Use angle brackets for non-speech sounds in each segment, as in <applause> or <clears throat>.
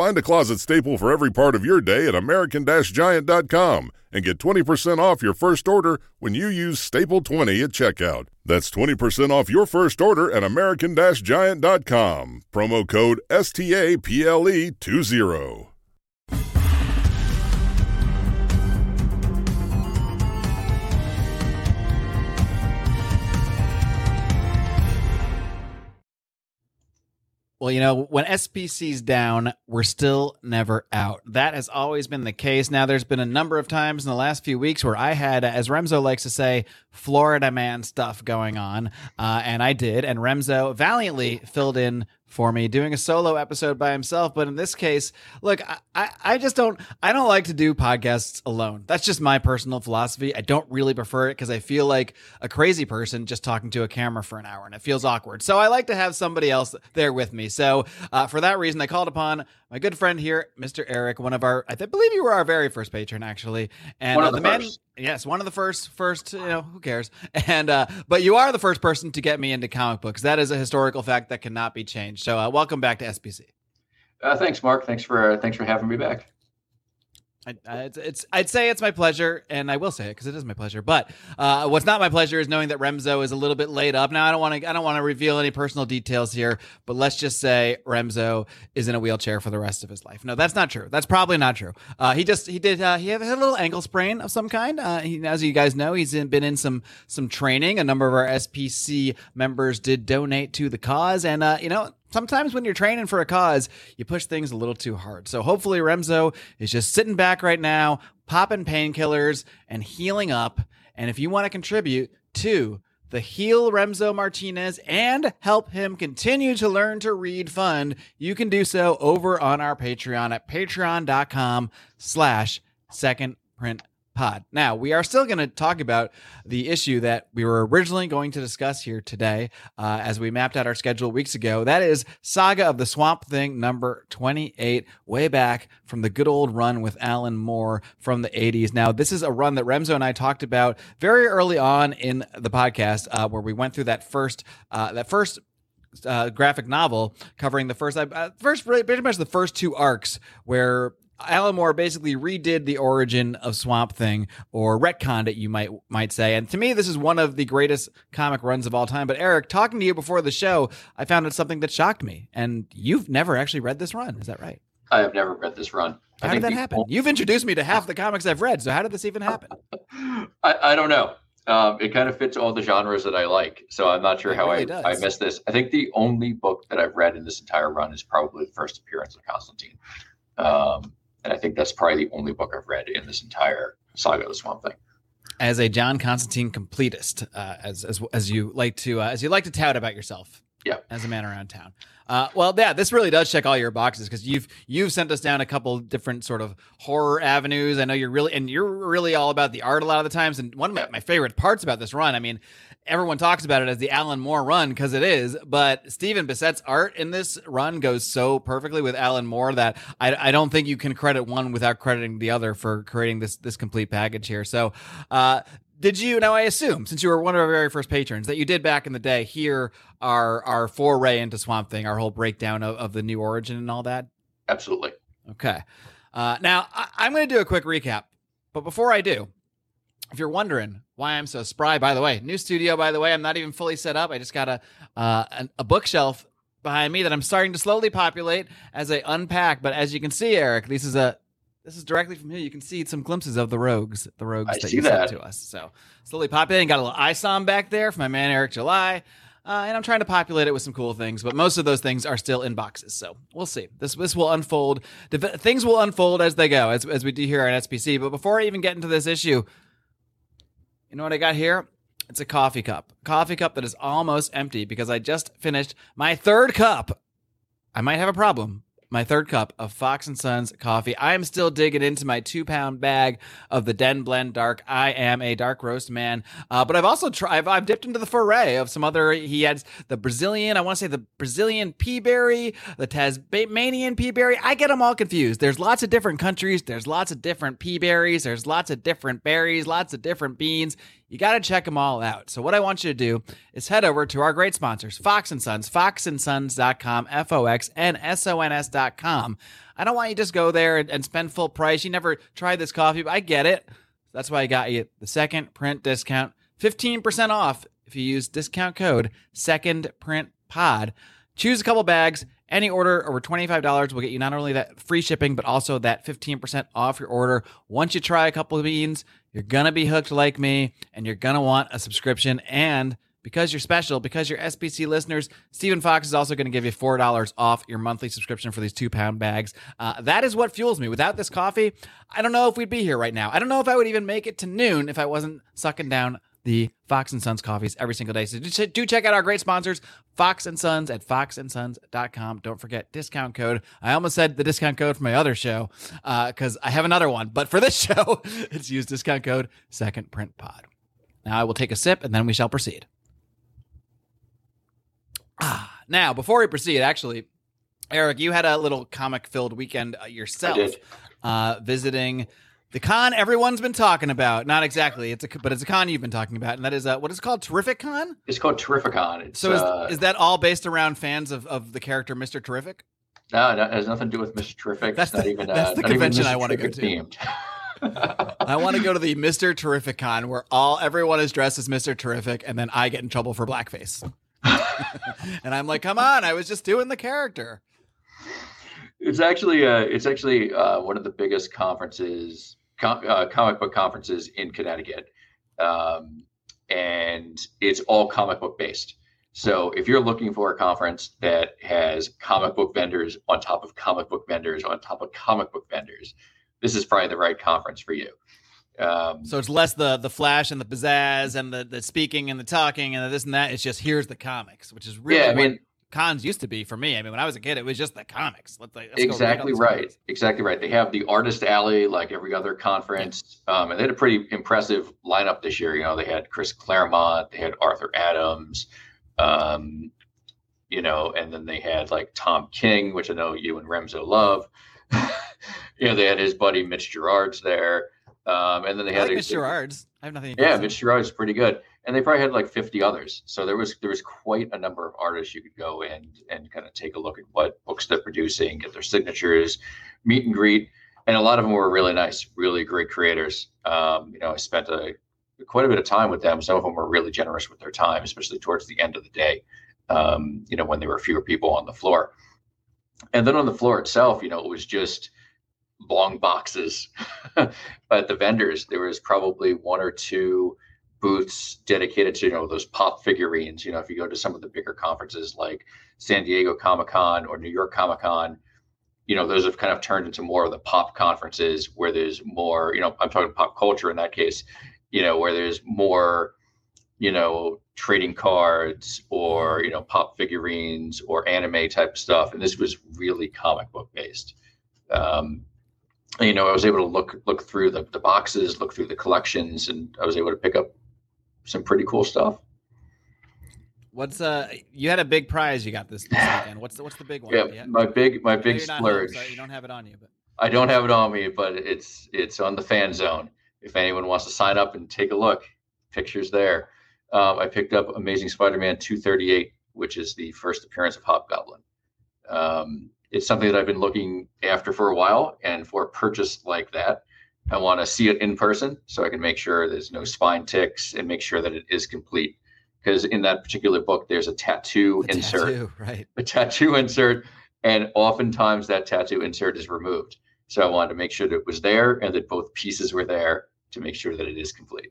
Find a closet staple for every part of your day at American Giant.com and get 20% off your first order when you use Staple 20 at checkout. That's 20% off your first order at American Giant.com. Promo code STAPLE20. Well, you know, when SPC's down, we're still never out. That has always been the case. Now, there's been a number of times in the last few weeks where I had, as Remso likes to say, Florida man stuff going on. Uh, and I did. And Remso valiantly filled in for me doing a solo episode by himself. But in this case, look, I, I, I, just don't I don't like to do podcasts alone. That's just my personal philosophy. I don't really prefer it because I feel like a crazy person just talking to a camera for an hour and it feels awkward. So I like to have somebody else there with me. So uh, for that reason, I called upon my good friend here, Mr. Eric, one of our, I believe you were our very first patron, actually, and one of uh, the, the man, yes, one of the first, first, you know, who cares? <laughs> And uh, but you are the first person to get me into comic books. That is a historical fact that cannot be changed. So uh, welcome back to SPC. Uh, thanks, Marc. Thanks for thanks for having me back. I, it's, it's, I'd say it's my pleasure, and I will say it because it is my pleasure. But uh, what's not my pleasure is knowing that Remso is a little bit laid up. Now, I don't want to, I don't want to reveal any personal details here, but let's just say Remso is in a wheelchair for the rest of his life. No, that's not true. That's probably not true. Uh, he just, he did, uh, he had a little ankle sprain of some kind. Uh, he, as you guys know, he's in, been in some some training. A number of our SPC members did donate to the cause, and uh, you know, sometimes when you're training for a cause, you push things a little too hard. So hopefully Remso is just sitting back right now, popping painkillers and healing up. And if you want to contribute to the Heal Remso Martinez and help him continue to learn to read fund, you can do so over on our Patreon at patreon.com slash second print pod. Now, we are still going to talk about the issue that we were originally going to discuss here today uh, as we mapped out our schedule weeks ago. That is Saga of the Swamp Thing number 28, way back from the good old run with Alan Moore from the 80s. Now, this is a run that Remso and I talked about very early on in the podcast uh, where we went through that first, uh, that first uh, graphic novel covering the first, uh, first pretty much the first two arcs where Alan Moore basically redid the origin of Swamp Thing, or retconned it, you might might say. And to me, this is one of the greatest comic runs of all time. But Eric, talking to you before the show, I found it something that shocked me. And you've never actually read this run, is that right? I have never read this run. How did that happen? Only- You've introduced me to half the comics I've read. So how did this even happen? <laughs> I, I don't know. Um, it kind of fits all the genres that I like. So I'm not sure It how really I. I missed this. I think the only book that I've read in this entire run is probably the first appearance of Constantine. Um, and I think that's probably the only book I've read in this entire saga of the Swamp Thing. As a John Constantine completist, uh, as, as as you like to uh, as you like to tout about yourself. Yeah. As a man around town. Uh, well, yeah, this really does check all your boxes because you've you've sent us down a couple different sort of horror avenues. I know you're really and you're really all about the art a lot of the times. And one of my, my favorite parts about this run, I mean, everyone talks about it as the Alan Moore run because it is, but Stephen Bissette's art in this run goes so perfectly with Alan Moore that I, I don't think you can credit one without crediting the other for creating this this complete package here. So, uh, did you now? I assume since you were one of our very first patrons that you did back in the day hear our our foray into Swamp Thing, our whole breakdown of, of the new origin and all that. Absolutely. Okay. Uh, now, I- am going to do a quick recap. But before I do, if you're wondering why I'm so spry, by the way, new studio, by the way, I'm not even fully set up. I just got a, uh, a bookshelf behind me that I'm starting to slowly populate as I unpack. But as you can see, Eric, this is a this is directly from here. You can see some glimpses of the rogues, the rogues I that you that. sent to us. So slowly populating. Got a little ISOM back there from my man Eric July. Uh, and I'm trying to populate it with some cool things, but most of those things are still in boxes. So we'll see. This this will unfold. Things will unfold as they go, as, as we do here on SPC. But before I even get into this issue, you know what I got here? It's a coffee cup. Coffee cup that is almost empty because I just finished my third cup. I might have a problem, my third cup of Fox and Sons coffee. I am still digging into my two pound bag of the Den Blend Dark. I am a dark roast man, uh, but I've also tried. I've, I've, dipped into the foray of some other. He had the Brazilian. I want to say the Brazilian pea berry, the Tasmanian pea berry. I get them all confused. There's lots of different countries. There's lots of different pea berries. There's lots of different berries. Lots of different beans. You got to check them all out. So what I want you to do is head over to our great sponsors, Fox and Sons, foxandsons.com, F-O-X-N-S-O-N-S.com. I don't want you to just go there and, and spend full price. You never tried this coffee, but I get it. That's why I got you the second print discount, 15% off if you use discount code second print pod. Choose a couple bags. Any order over $25 will get you not only that free shipping, but also that 15% off your order. Once you try a couple of beans, you're going to be hooked like me and you're going to want a subscription. And because you're special, because you're SPC listeners, Stephen Fox is also going to give you $4 off your monthly subscription for these two pound bags. Uh, that is what fuels me. Without this coffee, I don't know if we'd be here right now. I don't know if I would even make it to noon if I wasn't sucking down the Fox and Sons coffees every single day. So do check out our great sponsors, Fox and Sons at foxandsons.com. Don't forget discount code. I almost said the discount code for my other show because uh, I have another one, but for this <laughs> show, it's use discount code second print pod. Now I will take a sip and then we shall proceed. Ah, now before we proceed, actually, Eric, you had a little comic filled weekend uh, yourself, uh, visiting the con everyone's been talking about. Not exactly, it's a but it's a con you've been talking about, and that is uh, what is it called Terrific Con. It's called Terrificon. It's, so is, uh, is that all based around fans of, of the character Mister Terrific? No, no, it has nothing to do with Mister Terrific. That's it's the, not even that's uh, the convention. I want to go to. Themed. I want to go to the <laughs> Mister Terrific Con where all everyone is dressed as Mister Terrific, and then I get in trouble for blackface. <laughs> and I'm like, come on, I was just doing the character. It's actually uh, it's actually uh, one of the biggest conferences, com- uh, comic book conferences in Connecticut, um, and it's all comic book based. So if you're looking for a conference that has comic book vendors on top of comic book vendors on top of comic book vendors, this is probably the right conference for you. Um, so it's less the the flash and the pizzazz and the the speaking and the talking and the this and that. It's just here's the comics, which is really yeah, I mean, cons used to be for me. I mean, when I was a kid, it was just the comics. Let's, let's exactly right. Exactly right. They have the artist alley like every other conference, yeah. um, and they had a pretty impressive lineup this year. You know, they had Chris Claremont, they had Arthur Adams, um, you know, and then they had like Tom King, which I know you and Remso love. <laughs> you know, they had his buddy Mitch Gerads there. Um, and then they I had like a, Mitch Gerads. I have nothing. Yeah, Mitch Gerads is pretty good, and they probably had like 50 others. So there was there was quite a number of artists you could go and and kind of take a look at what books they're producing, get their signatures, meet and greet, and a lot of them were really nice, really great creators. Um, you know, I spent a quite a bit of time with them. Some of them were really generous with their time, especially towards the end of the day. Um, you know, when there were fewer people on the floor, and then on the floor itself, you know, it was just long boxes <laughs> but the vendors there was probably one or two booths dedicated to you know those pop figurines you know if you go to some of the bigger conferences like san diego comic-con or new york comic-con you know those have kind of turned into more of the pop conferences where there's more you know i'm talking pop culture in that case you know where there's more you know trading cards or you know pop figurines or anime type stuff. And this was really comic book based. Um, you know, I was able to look look through the, the boxes, look through the collections, and I was able to pick up some pretty cool stuff. What's uh? You had a big prize you got this, this weekend. What's the, what's the big one? Yeah, my big my big splurge. Home, so you don't have it on you, but I don't have it on me, but it's it's on the fan zone. If anyone wants to sign up and take a look, pictures there. Um, I picked up Amazing Spider-Man 238, which is the first appearance of Hobgoblin. Um, it's something that I've been looking after for a while. And for a purchase like that, I want to see it in person so I can make sure there's no spine ticks and make sure that it is complete. Because in that particular book, there's a tattoo The insert, tattoo, right? a tattoo insert, and oftentimes that tattoo insert is removed. So I wanted to make sure that it was there and that both pieces were there to make sure that it is complete.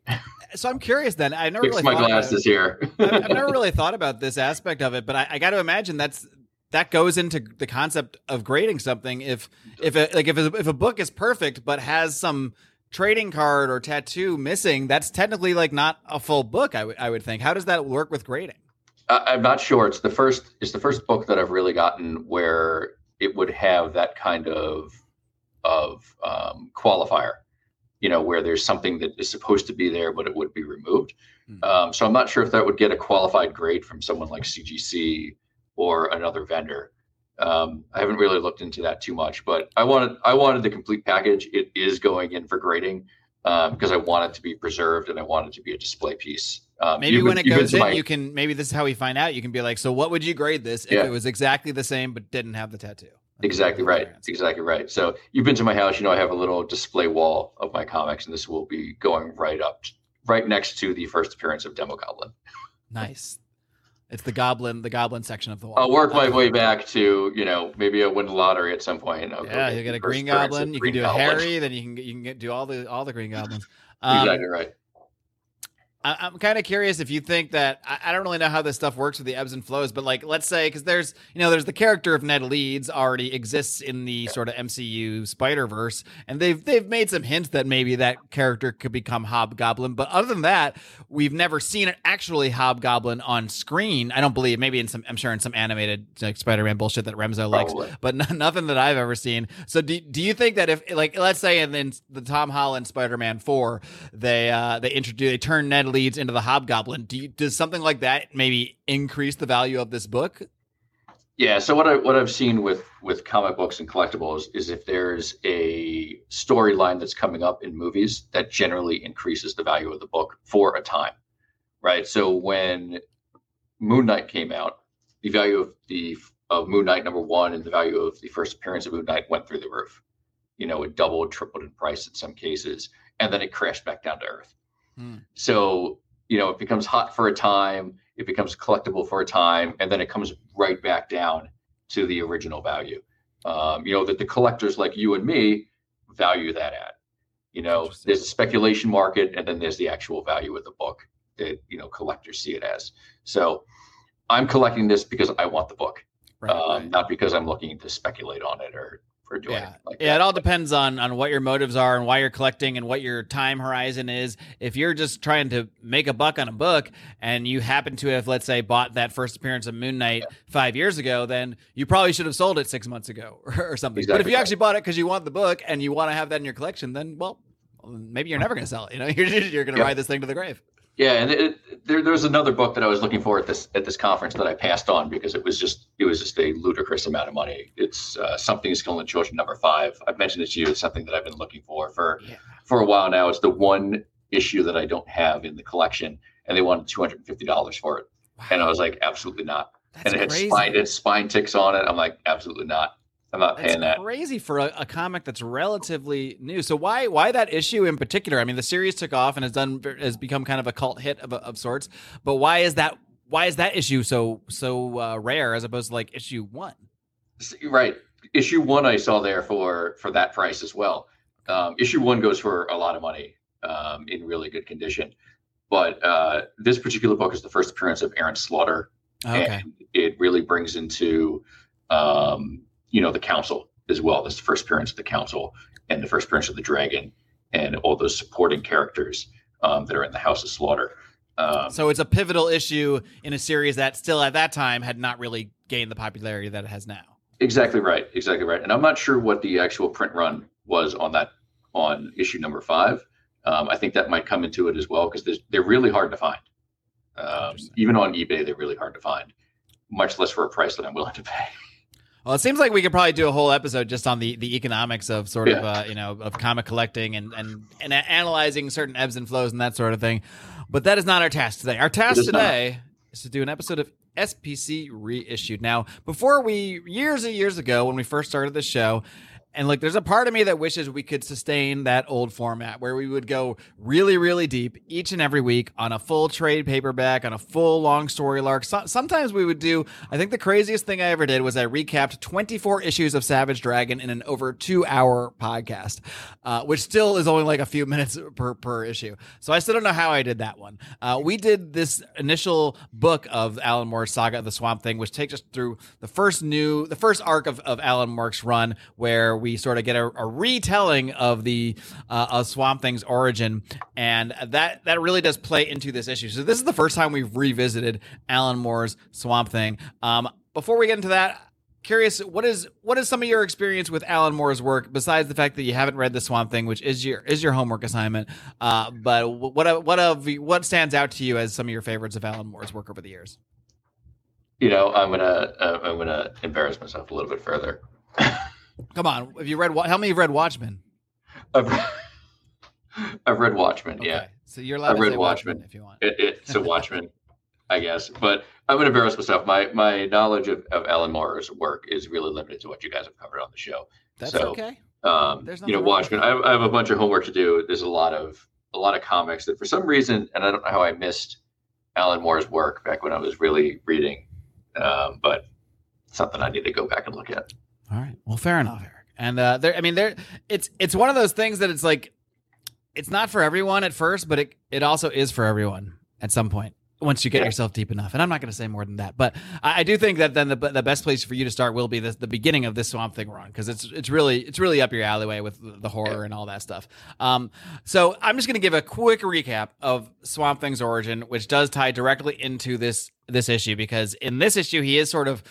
So I'm curious. Then I never Fix really my thought about- glasses here. I've, I've never really thought about this aspect of it, but I, I got to imagine that's that goes into the concept of grading something. If if a, like if a, if a book is perfect but has some trading card or tattoo missing, that's technically like not a full book. I would I would think. How does that work with grading? I, I'm not sure. It's the first. It's the first book that I've really gotten where it would have that kind of of um, qualifier. You know, where there's something that is supposed to be there, but it would be removed. Hmm. Um, so I'm not sure if that would get a qualified grade from someone like CGC or another vendor. Um, I haven't really looked into that too much, but I wanted I wanted the complete package. It is going in for grading um, because I want it to be preserved and I want it to be a display piece. Um, Maybe when it goes in, my- you can maybe this is how we find out. You can be like, so what would you grade this if Yeah. it was exactly the same but didn't have the tattoo? Exactly right. Exactly right. So you've been to my house. You know, I have a little display wall of my comics, and this will be going right up, right next to the first appearance of Demogoblin. Nice. It's the goblin, the goblin section of the wall. I'll work my way back to, you know, maybe I'll win the lottery at some point. I'll Yeah, you get a green goblin. You can Green do a Goblin. Harry. Then you can you can get, do all the all the green goblins. <laughs> Um, exactly right. I, I'm kind of curious if you think that I, I don't really know how this stuff works with the ebbs and flows, but like let's say because there's you know there's the character of Ned Leeds already exists in the sort of MCU Spider Verse, and they've they've made some hints that maybe that character could become Hobgoblin, but other than that, we've never seen an actually Hobgoblin on screen. I don't believe maybe in some I'm sure in some animated like Spider-Man bullshit that Remso likes, but n- nothing that I've ever seen. So do, do you think that if like let's say in, in the Tom Holland Spider-Man 4 they uh they introduce they turn Ned Leeds into the Hobgoblin, do you, does something like that maybe increase the value of this book? Yeah. So what I what I've seen with with comic books and collectibles is if there's a storyline that's coming up in movies, that generally increases the value of the book for a time, right? So when Moon Knight came out, the value of the of Moon Knight number one and the value of the first appearance of Moon Knight went through the roof. You know, it doubled, tripled in price in some cases, and then it crashed back down to earth. Hmm. So you know, it becomes hot for a time, it becomes collectible for a time, and then it comes right back down to the original value. Um, you know, that the collectors like you and me value that at. You know, there's a speculation market, and then there's the actual value of the book that you know collectors see it as. So, I'm collecting this because I want the book, Right, um, right. not because I'm looking to speculate on it or or do Yeah, anything like yeah. that. It all depends on on what your motives are and why you're collecting and what your time horizon is. If you're just trying to make a buck on a book and you happen to have, let's say, bought that first appearance of Moon Knight five years ago, then you probably should have sold it six months ago or, <laughs> or something. but if you right. actually bought it because you want the book and you want to have that in your collection, then well, maybe you're never going to sell it. You know, <laughs> you're you're going to Yeah. ride this thing to the grave. Yeah, and it, there, there was another book that I was looking for at this at this conference that I passed on because it was just it was just a ludicrous amount of money. It's uh, something is killing children number five. I've mentioned it to you. It's something that I've been looking for for Yeah. for a while now. It's the one issue that I don't have in the collection, and they wanted two hundred and fifty dollars for it, and I was like, absolutely not. That's and it had crazy. spine it had spine ticks on it. I'm like, absolutely not. I'm not That's that. crazy for a, a comic that's relatively new. So why why that issue in particular? I mean, the series took off and has done has become kind of a cult hit of, of sorts. But why is that why is that issue so so uh, rare as opposed to like issue one? Right. Issue one I saw there for for that price as well. Um, issue one goes for a lot of money um, in really good condition. But uh, this particular book is the first appearance of Aaron Slaughter, Okay, and it really brings into um, you know the council as well. This is the first appearance of the council and the first appearance of the dragon and all those supporting characters um, that are in the House of Slaughter. Um, so it's a pivotal issue in a series that still at that time had not really gained the popularity that it has now. Exactly right. Exactly right. And I'm not sure what the actual print run was on that on issue number five. Um, I think that might come into it as well because they're really hard to find. Um, even on eBay, they're really hard to find, much less for a price that I'm willing to pay. <laughs> Well, it seems like we could probably do a whole episode just on the, the economics of sort of uh, you know of comic collecting and, and and analyzing certain ebbs and flows and that sort of thing. But that is not our task today. Our task is not. today is to do an episode of SPC reissued. Now, before we, years and years ago, when we first started the show, and like, there's a part of me that wishes we could sustain that old format where we would go really, really deep each and every week on a full trade paperback, on a full long story arc. So- sometimes we would do, I think the craziest thing I ever did was I recapped 24 issues of Savage Dragon in an over two hour podcast, uh, which still is only like a few minutes per, per issue. So I still don't know how I did that one. Uh, we did this initial book of Alan Moore's Saga of the Swamp Thing, which takes us through the first new, the first arc of, of Alan Moore's run, where we sort of get a, a retelling of the uh, Swamp Thing's origin, and that that really does play into this issue. So this is the first time we've revisited Alan Moore's Swamp Thing. Um, before we get into that. Curious, what is what is some of your experience with Alan Moore's work besides the fact that you haven't read the Swamp Thing, which is your is your homework assignment? Uh, but what what of what stands out to you as some of your favorites of Alan Moore's work over the years? You know, I'm gonna uh, I'm gonna embarrass myself a little bit further. <laughs> Come on, have you read? How many have read Watchmen? I've, <laughs> I've read Watchmen. Okay. Yeah, So you're allowed I've to read Watchmen. Watchmen if you want. it, it's a Watchmen, I guess. But I'm gonna embarrass myself. My my knowledge of, of Alan Moore's work is really limited to what you guys have covered on the show. That's so, okay. Um, There's you know, nothing wrong with Watchmen. I, have- I have a bunch of homework to do. There's a lot of a lot of comics that, for some reason, and I don't know how I missed Alan Moore's work back when I was really reading, um, but something I need to go back and look at. All right. Well, fair enough, Eric. And uh, there, I mean, there, it's it's one of those things that it's like, it's not for everyone at first, but it it also is for everyone at some point once you get yourself deep enough. And I'm not going to say more than that, but I, I do think that then the the best place for you to start will be the, the beginning of this Swamp Thing run because it's it's really it's really up your alleyway with the, the horror and all that stuff. Um, so I'm just going to give a quick recap of Swamp Thing's origin, which does tie directly into this this issue because in this issue he is sort of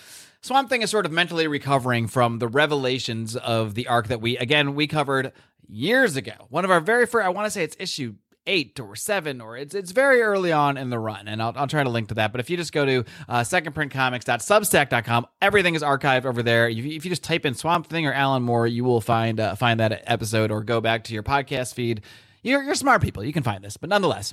Swamp Thing is sort of mentally recovering from the revelations of the arc that we again we covered years ago. One of our very first I want to say it's issue eight or seven or it's it's very early on in the run and I'll, I'll try to link to that. But if you just go to uh, secondprintcomics.substack.com everything is archived over there. If you, if you just type in swamp thing or alan moore you will find uh, find that episode or go back to your podcast feed. You're, you're smart people. You can find this. But nonetheless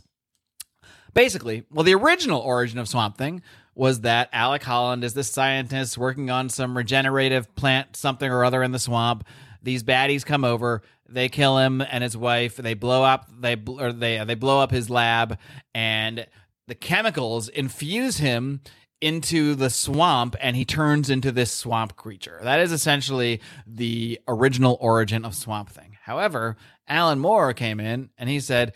basically, well, the original origin of Swamp Thing was that Alec Holland is this scientist working on some regenerative plant, something or other in the swamp. These baddies come over, they kill him and his wife. They blow up, they or they uh, they blow up his lab, and the chemicals infuse him into the swamp and he turns into this swamp creature. That is essentially the original origin of Swamp Thing. However, Alan Moore came in and he said,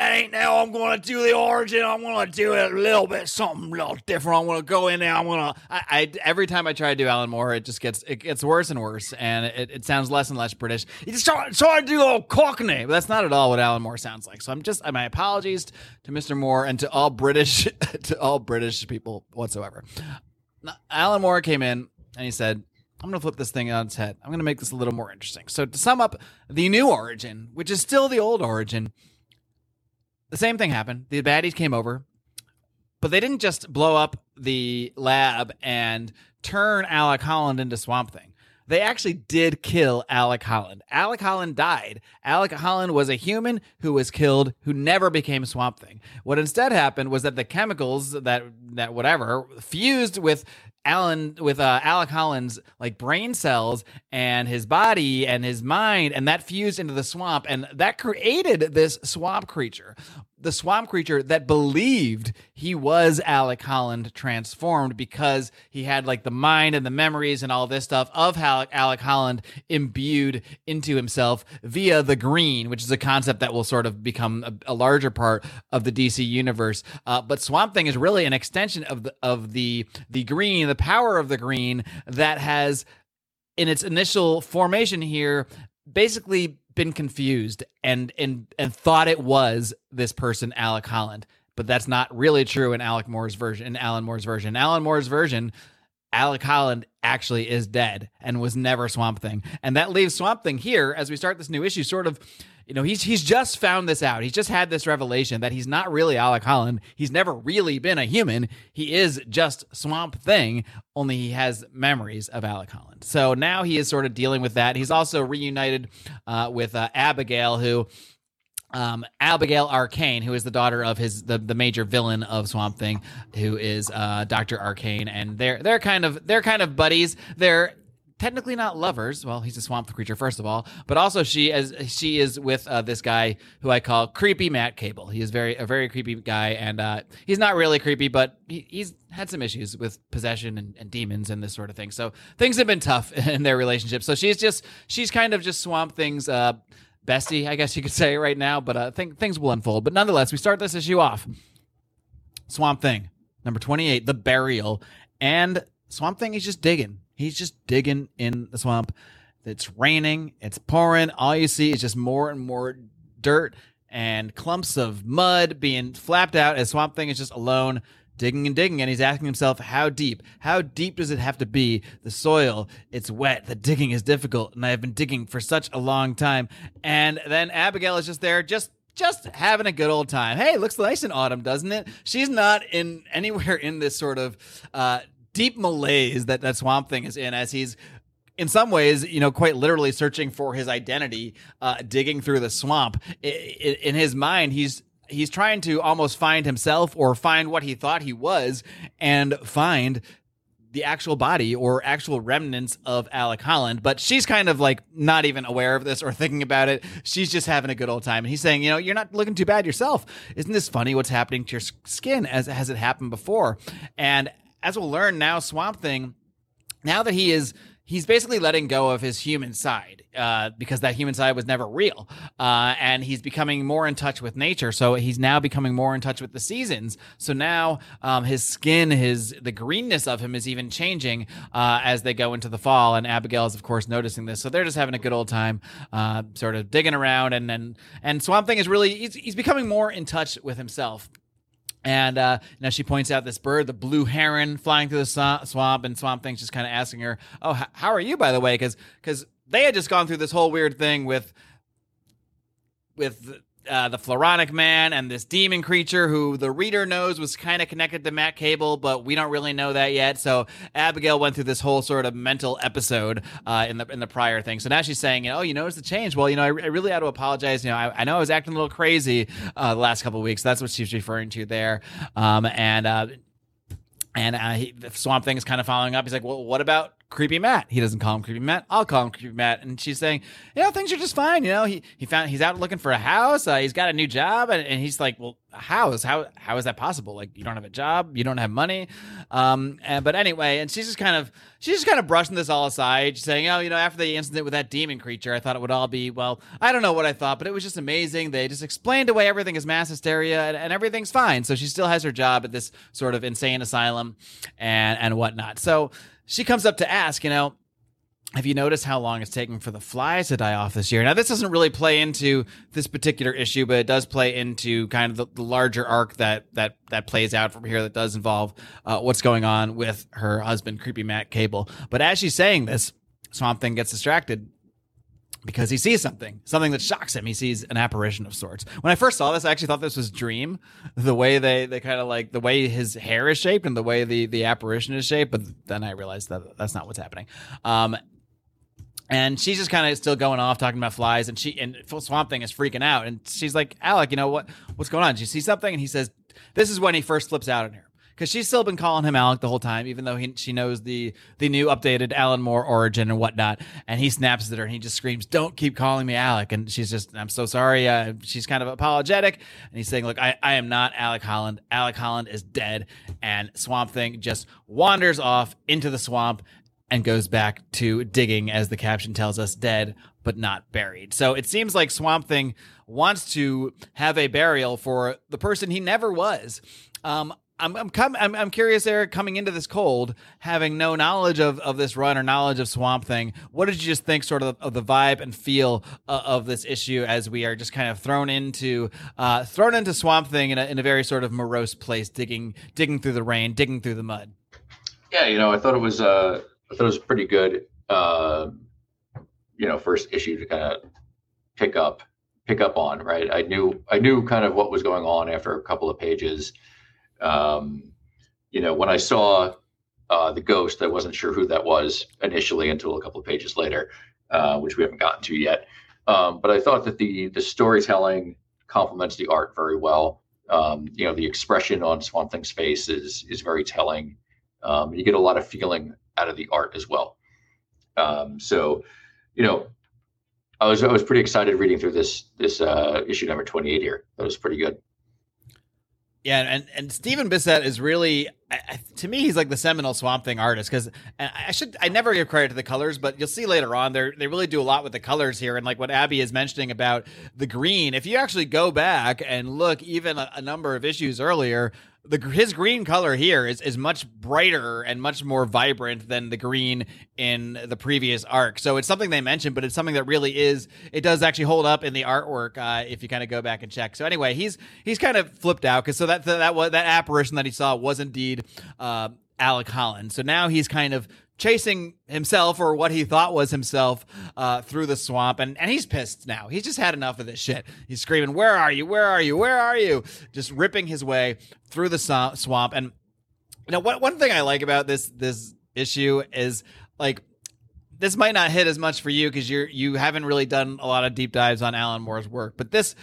ain't now I'm gonna do the origin. I'm gonna do it a little bit something a little different. I'm gonna go in there. I'm gonna. I, I every time I try to do Alan Moore, it just gets it gets worse and worse, and it, it sounds less and less British. You just try, to do a little Cockney, but that's not at all what Alan Moore sounds like. So I'm just my apologies to Mr. Moore and to all British <laughs> to all British people whatsoever. Alan Moore came in and he said. I'm going to flip this thing on its head. I'm going to make this a little more interesting. So, to sum up the new origin, which is still the old origin, the same thing happened. The baddies came over, but they didn't just blow up the lab and turn Alec Holland into Swamp Thing. They actually did kill Alec Holland. Alec Holland died. Alec Holland was a human who was killed, who never became Swamp Thing. What instead happened was that the chemicals that that whatever fused with Alan with uh, Alec Holland's like brain cells and his body and his mind, and that fused into the swamp, and that created this swamp creature. The swamp creature that believed he was Alec Holland transformed because he had like the mind and the memories and all this stuff of Alec, Alec Holland imbued into himself via the green, which is a concept that will sort of become a, a larger part of the DC universe. Uh, but Swamp Thing is really an extension of the of the the green, the power of the green that has in its initial formation here basically been confused and and and thought it was this person Alec Holland but that's not really true in Alec Moore's version in Alan Moore's version. Alan Moore's version Alec Holland actually is dead and was never Swamp Thing. And that leaves Swamp Thing here as we start this new issue sort of you know he's he's just found this out. He's just had this revelation that he's not really Alec Holland. He's never really been a human. He is just Swamp Thing only he has memories of Alec Holland. So now he is sort of dealing with that. He's also reunited uh, with uh, Abigail who um, Abigail Arcane, who is the daughter of his the, the major villain of Swamp Thing, who is uh, Doctor Arcane, and they're they're kind of they're kind of buddies. They're technically not lovers. Well, he's a swamp creature first of all, but also she as she is with uh, this guy who I call creepy Matt Cable. He is very a very creepy guy, and uh, he's not really creepy, but he, he's had some issues with possession and, and, demons and this sort of thing. So things have been tough <laughs> in their relationship. So she's just she's kind of just Swamp Thing's uh, bestie, I guess you could say right now. But uh, think things will unfold. But nonetheless, we start this issue off. Swamp Thing, number 28, The Burial. And Swamp Thing is just digging. He's just digging in the swamp. It's raining, it's pouring. All you see is just more and more dirt and clumps of mud being flapped out as Swamp Thing is just alone digging and digging. And he's asking himself how deep? How deep does it have to be? The soil it's wet. The digging is difficult. And i've been digging for such a long time. And then abigail is just there just just having a good old time. Hey looks nice in autumn doesn't it? She's not in anywhere in this sort of uh, deep malaise that that swamp thing is in as he's in some ways, you know, quite literally searching for his identity, uh, digging through the swamp. In, in his mind, he's he's trying to almost find himself or find what he thought he was and find the actual body or actual remnants of Alec Holland, but she's kind of like not even aware of this or thinking about it. She's just having a good old time. And he's saying, you know, you're not looking too bad yourself. Isn't this funny what's happening to your skin as has it happened before? And as we'll learn now, Swamp Thing, now that he is he's basically letting go of his human side uh, because that human side was never real. Uh, and he's becoming more in touch with nature. So he's now becoming more in touch with the seasons. So now um, his skin, his the greenness of him is even changing uh, as they go into the fall. And Abigail is, of course, noticing this. So they're just having a good old time, uh, sort of digging around. And and, and Swamp Thing is really he's, he's becoming more in touch with himself. And uh, now she points out this bird, the blue heron, flying through the swamp, and Swamp Thing's just kind of asking her, "Oh, h- how are you, by the way?" Because because they had just gone through this whole weird thing with with uh, the Floronic Man and this demon creature who the reader knows was kind of connected to Matt Cable, but we don't really know that yet. So Abigail went through this whole sort of mental episode uh, in the in the prior thing. So now she's saying, you know, oh, you noticed the change. Well, you know, I, I really had to apologize. You know, I, I, know I was acting a little crazy uh, the last couple weeks. That's what she's referring to there. Um, and uh, and uh, he, the Swamp Thing is kind of following up. He's like, well, what about Creepy Matt? He doesn't call him Creepy Matt. I'll call him Creepy Matt. And she's saying, you know, things are just fine. You know, he, he found, he's out looking for a house. Uh, he's got a new job. And, and he's like, well, a house? How, how is that possible? Like, you don't have a job. You don't have money. Um, and, but anyway, and she's just kind of, she's just kind of brushing this all aside, saying, oh, you know, after the incident with that demon creature, I thought it would all be, well, I don't know what I thought, but it was just amazing. They just explained away everything as mass hysteria and, and everything's fine. So she still has her job at this sort of insane asylum and, and whatnot. So she comes up to ask, you know, have you noticed how long it's taking for the flies to die off this year? Now, this doesn't really play into this particular issue, but it does play into kind of the, the larger arc that that that plays out from here. That does involve uh, what's going on with her husband, creepy Matt Cable. But as she's saying this, Swamp Thing gets distracted because he sees something, something that shocks him. He sees an apparition of sorts. When I first saw this, I actually thought this was Dream, the way they they kind of like the way his hair is shaped and the way the the apparition is shaped. But then I realized that that's not what's happening. Um, and she's just kind of still going off talking about flies and she and full swamp thing is freaking out and she's like alec you know what what's going on Did you see something and he says this is when he first flips out on her because she's still been calling him alec the whole time even though he, she knows the the new updated alan moore origin and whatnot. And he snaps at her and he just screams don't keep calling me alec. And she's just i'm so sorry uh, she's kind of apologetic. And he's saying look I, I am not alec holland. Alec holland is dead. And swamp thing just wanders off into the swamp and goes back to digging, as the caption tells us, dead but not buried. So it seems like Swamp Thing wants to have a burial for the person he never was. Um, I'm I'm, com- I'm I'm curious, Eric, coming into this cold, having no knowledge of, of this run or knowledge of Swamp Thing. What did you just think, sort of, of the vibe and feel uh, of this issue as we are just kind of thrown into uh, thrown into Swamp Thing in a, in a very sort of morose place, digging digging through the rain, digging through the mud. Yeah, you know, I thought it was uh, I thought it was pretty good. Uh, you know, first issue to kind of pick up pick up on. Right, I knew I knew kind of what was going on after a couple of pages. Um, you know, when I saw uh, the ghost, I wasn't sure who that was initially until a couple of pages later, uh, which we haven't gotten to yet. Um, but I thought that the the storytelling complements the art very well. Um, you know, the expression on Swamp Thing's face is is very telling. Um, you get a lot of feeling out of the art as well. Um, so, you know, I was I was pretty excited reading through this this uh, issue number twenty eight here. That was pretty good. Yeah, and and Stephen Bissette is really, I, to me, he's like the seminal Swamp Thing artist. Because I should, I never give credit to the colors, but you'll see later on, they they really do a lot with the colors here. And like what Abby is mentioning about the green, if you actually go back and look, even a, a number of issues earlier, the his green color here is is much brighter and much more vibrant than the green in the previous arc. So it's something they mentioned, but it's something that really is it does actually hold up in the artwork uh, if you kind of go back and check. So anyway, he's he's kind of flipped out because so that that that that apparition that he saw was indeed uh, Alec Holland. So now he's kind of chasing himself or what he thought was himself uh, through the swamp and, and he's pissed now. He's just had enough of this shit. He's screaming where are you? Where are you? Where are you? Just ripping his way through the swamp. And you know what one thing i like about this this issue is like this might not hit as much for you because you're you haven't really done a lot of deep dives on alan moore's work but this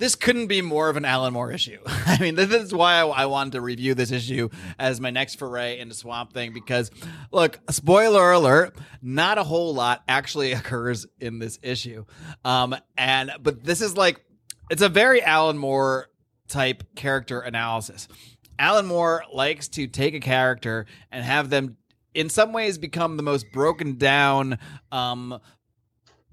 this couldn't be more of an Alan Moore issue. <laughs> I mean, this is why I, wanted to review this issue as my next foray into Swamp Thing because, look, spoiler alert, not a whole lot actually <laughs> occurs in this issue. Um, and but this is like it's a very Alan Moore type character analysis. Alan Moore likes to take a character and have them in some ways become the most broken down um,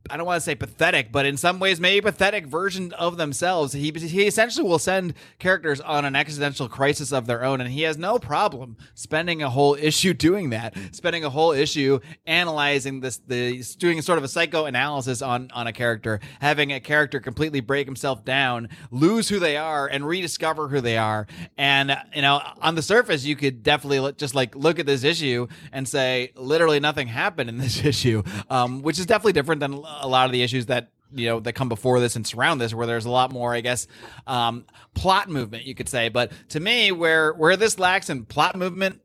I don't want to say pathetic, but in some ways, maybe pathetic version of themselves. He he essentially will send characters on an existential crisis of their own, and he has no problem spending a whole issue <laughs> doing that, spending a whole issue analyzing this, the doing sort of a psychoanalysis on on a character, having a character completely break himself down, lose who they are, and rediscover who they are. And you know, on the surface, you could definitely just like look at this issue and say literally nothing happened in this <laughs> issue, um, which is definitely different than a lot of the issues that you know that come before this and surround this where there's a lot more i guess um, plot movement you could say. But to me where where this lacks in plot movement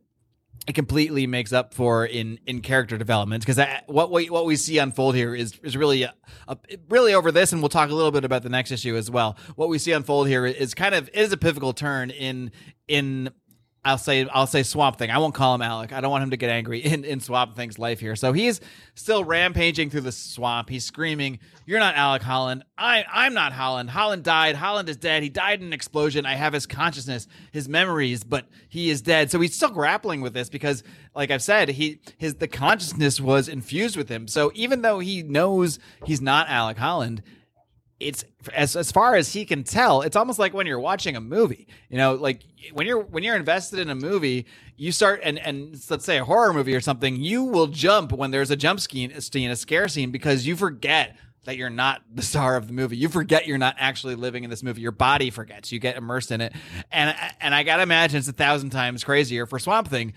it completely makes up for in in character development. Because what we what we see unfold here is is really a, a, really over this and we'll talk a little bit about the next issue as well. What we see unfold here is kind of is a pivotal turn in in I'll say I'll say Swamp Thing. I won't call him Alec. I don't want him to get angry in, in Swamp Thing's life here. So he's still rampaging through the swamp. He's screaming, "You're not Alec Holland. I I'm not Holland. Holland died. Holland is dead. He died in an explosion. I have his consciousness, his memories, but he is dead." So he's still grappling with this because, like I've said, he his the consciousness was infused with him. So even though he knows he's not Alec Holland, it's as as far as he can tell, it's almost like when you're watching a movie. You know, like when you're when you're invested in a movie, you start and and let's say a horror movie or something, you will jump when there's a jump scene, a scare scene because you forget that you're not the star of the movie. You forget you're not actually living in this movie. Your body forgets. You get immersed in it. And and I gotta imagine it's a thousand times crazier for Swamp Thing.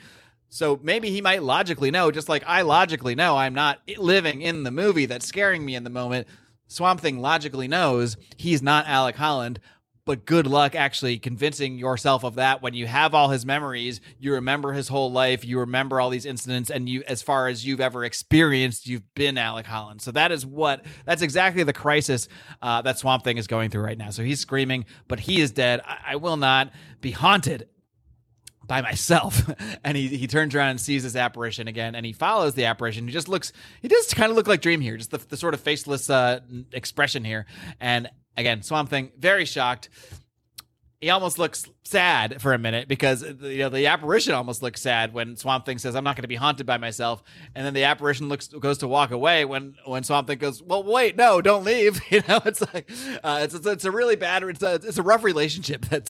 So maybe he might logically know, just like I logically know I'm not living in the movie that's scaring me in the moment. Swamp Thing logically knows he's not Alec Holland, but good luck actually convincing yourself of that when you have all his memories, you remember his whole life, you remember all these incidents, and you, as far as you've ever experienced, you've been Alec Holland. So that is what, that's exactly the crisis uh, that Swamp Thing is going through right now. So he's screaming, but he is dead. I, I will not be haunted by myself. <laughs> and he, he turns around and sees this apparition again and he follows the apparition. He just looks, he does kind of look like Dream here, just the, the sort of faceless uh, expression here. And again, Swamp Thing, very shocked. He almost looks sad for a minute because you know the apparition almost looks sad when Swamp Thing says, "I'm not going to be haunted by myself," and then the apparition looks goes to walk away when when Swamp Thing goes, "Well, wait, no, don't leave." <laughs> You know, it's like uh, it's, it's, it's a really bad, it's a it's a rough relationship <laughs> that's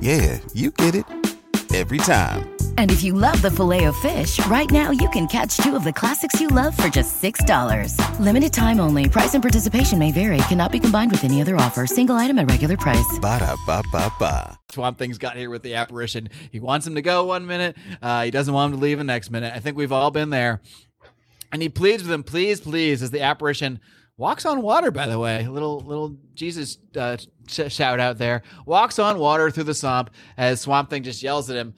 yeah, you get it every time. And if you love the filet of fish, right now you can catch two of the classics you love for just $6. Limited time only. Price and participation may vary. Cannot be combined with any other offer. Single item at regular price. Ba da ba ba ba. Swamp Thing's got here with the apparition. He wants him to go one minute. Uh, he doesn't want him to leave the next minute. I think we've all been there. And he pleads with him, please, please, as the apparition walks on water by the way. Little little jesus uh, sh- shout out there. Walks on water through the swamp as swamp thing just yells at him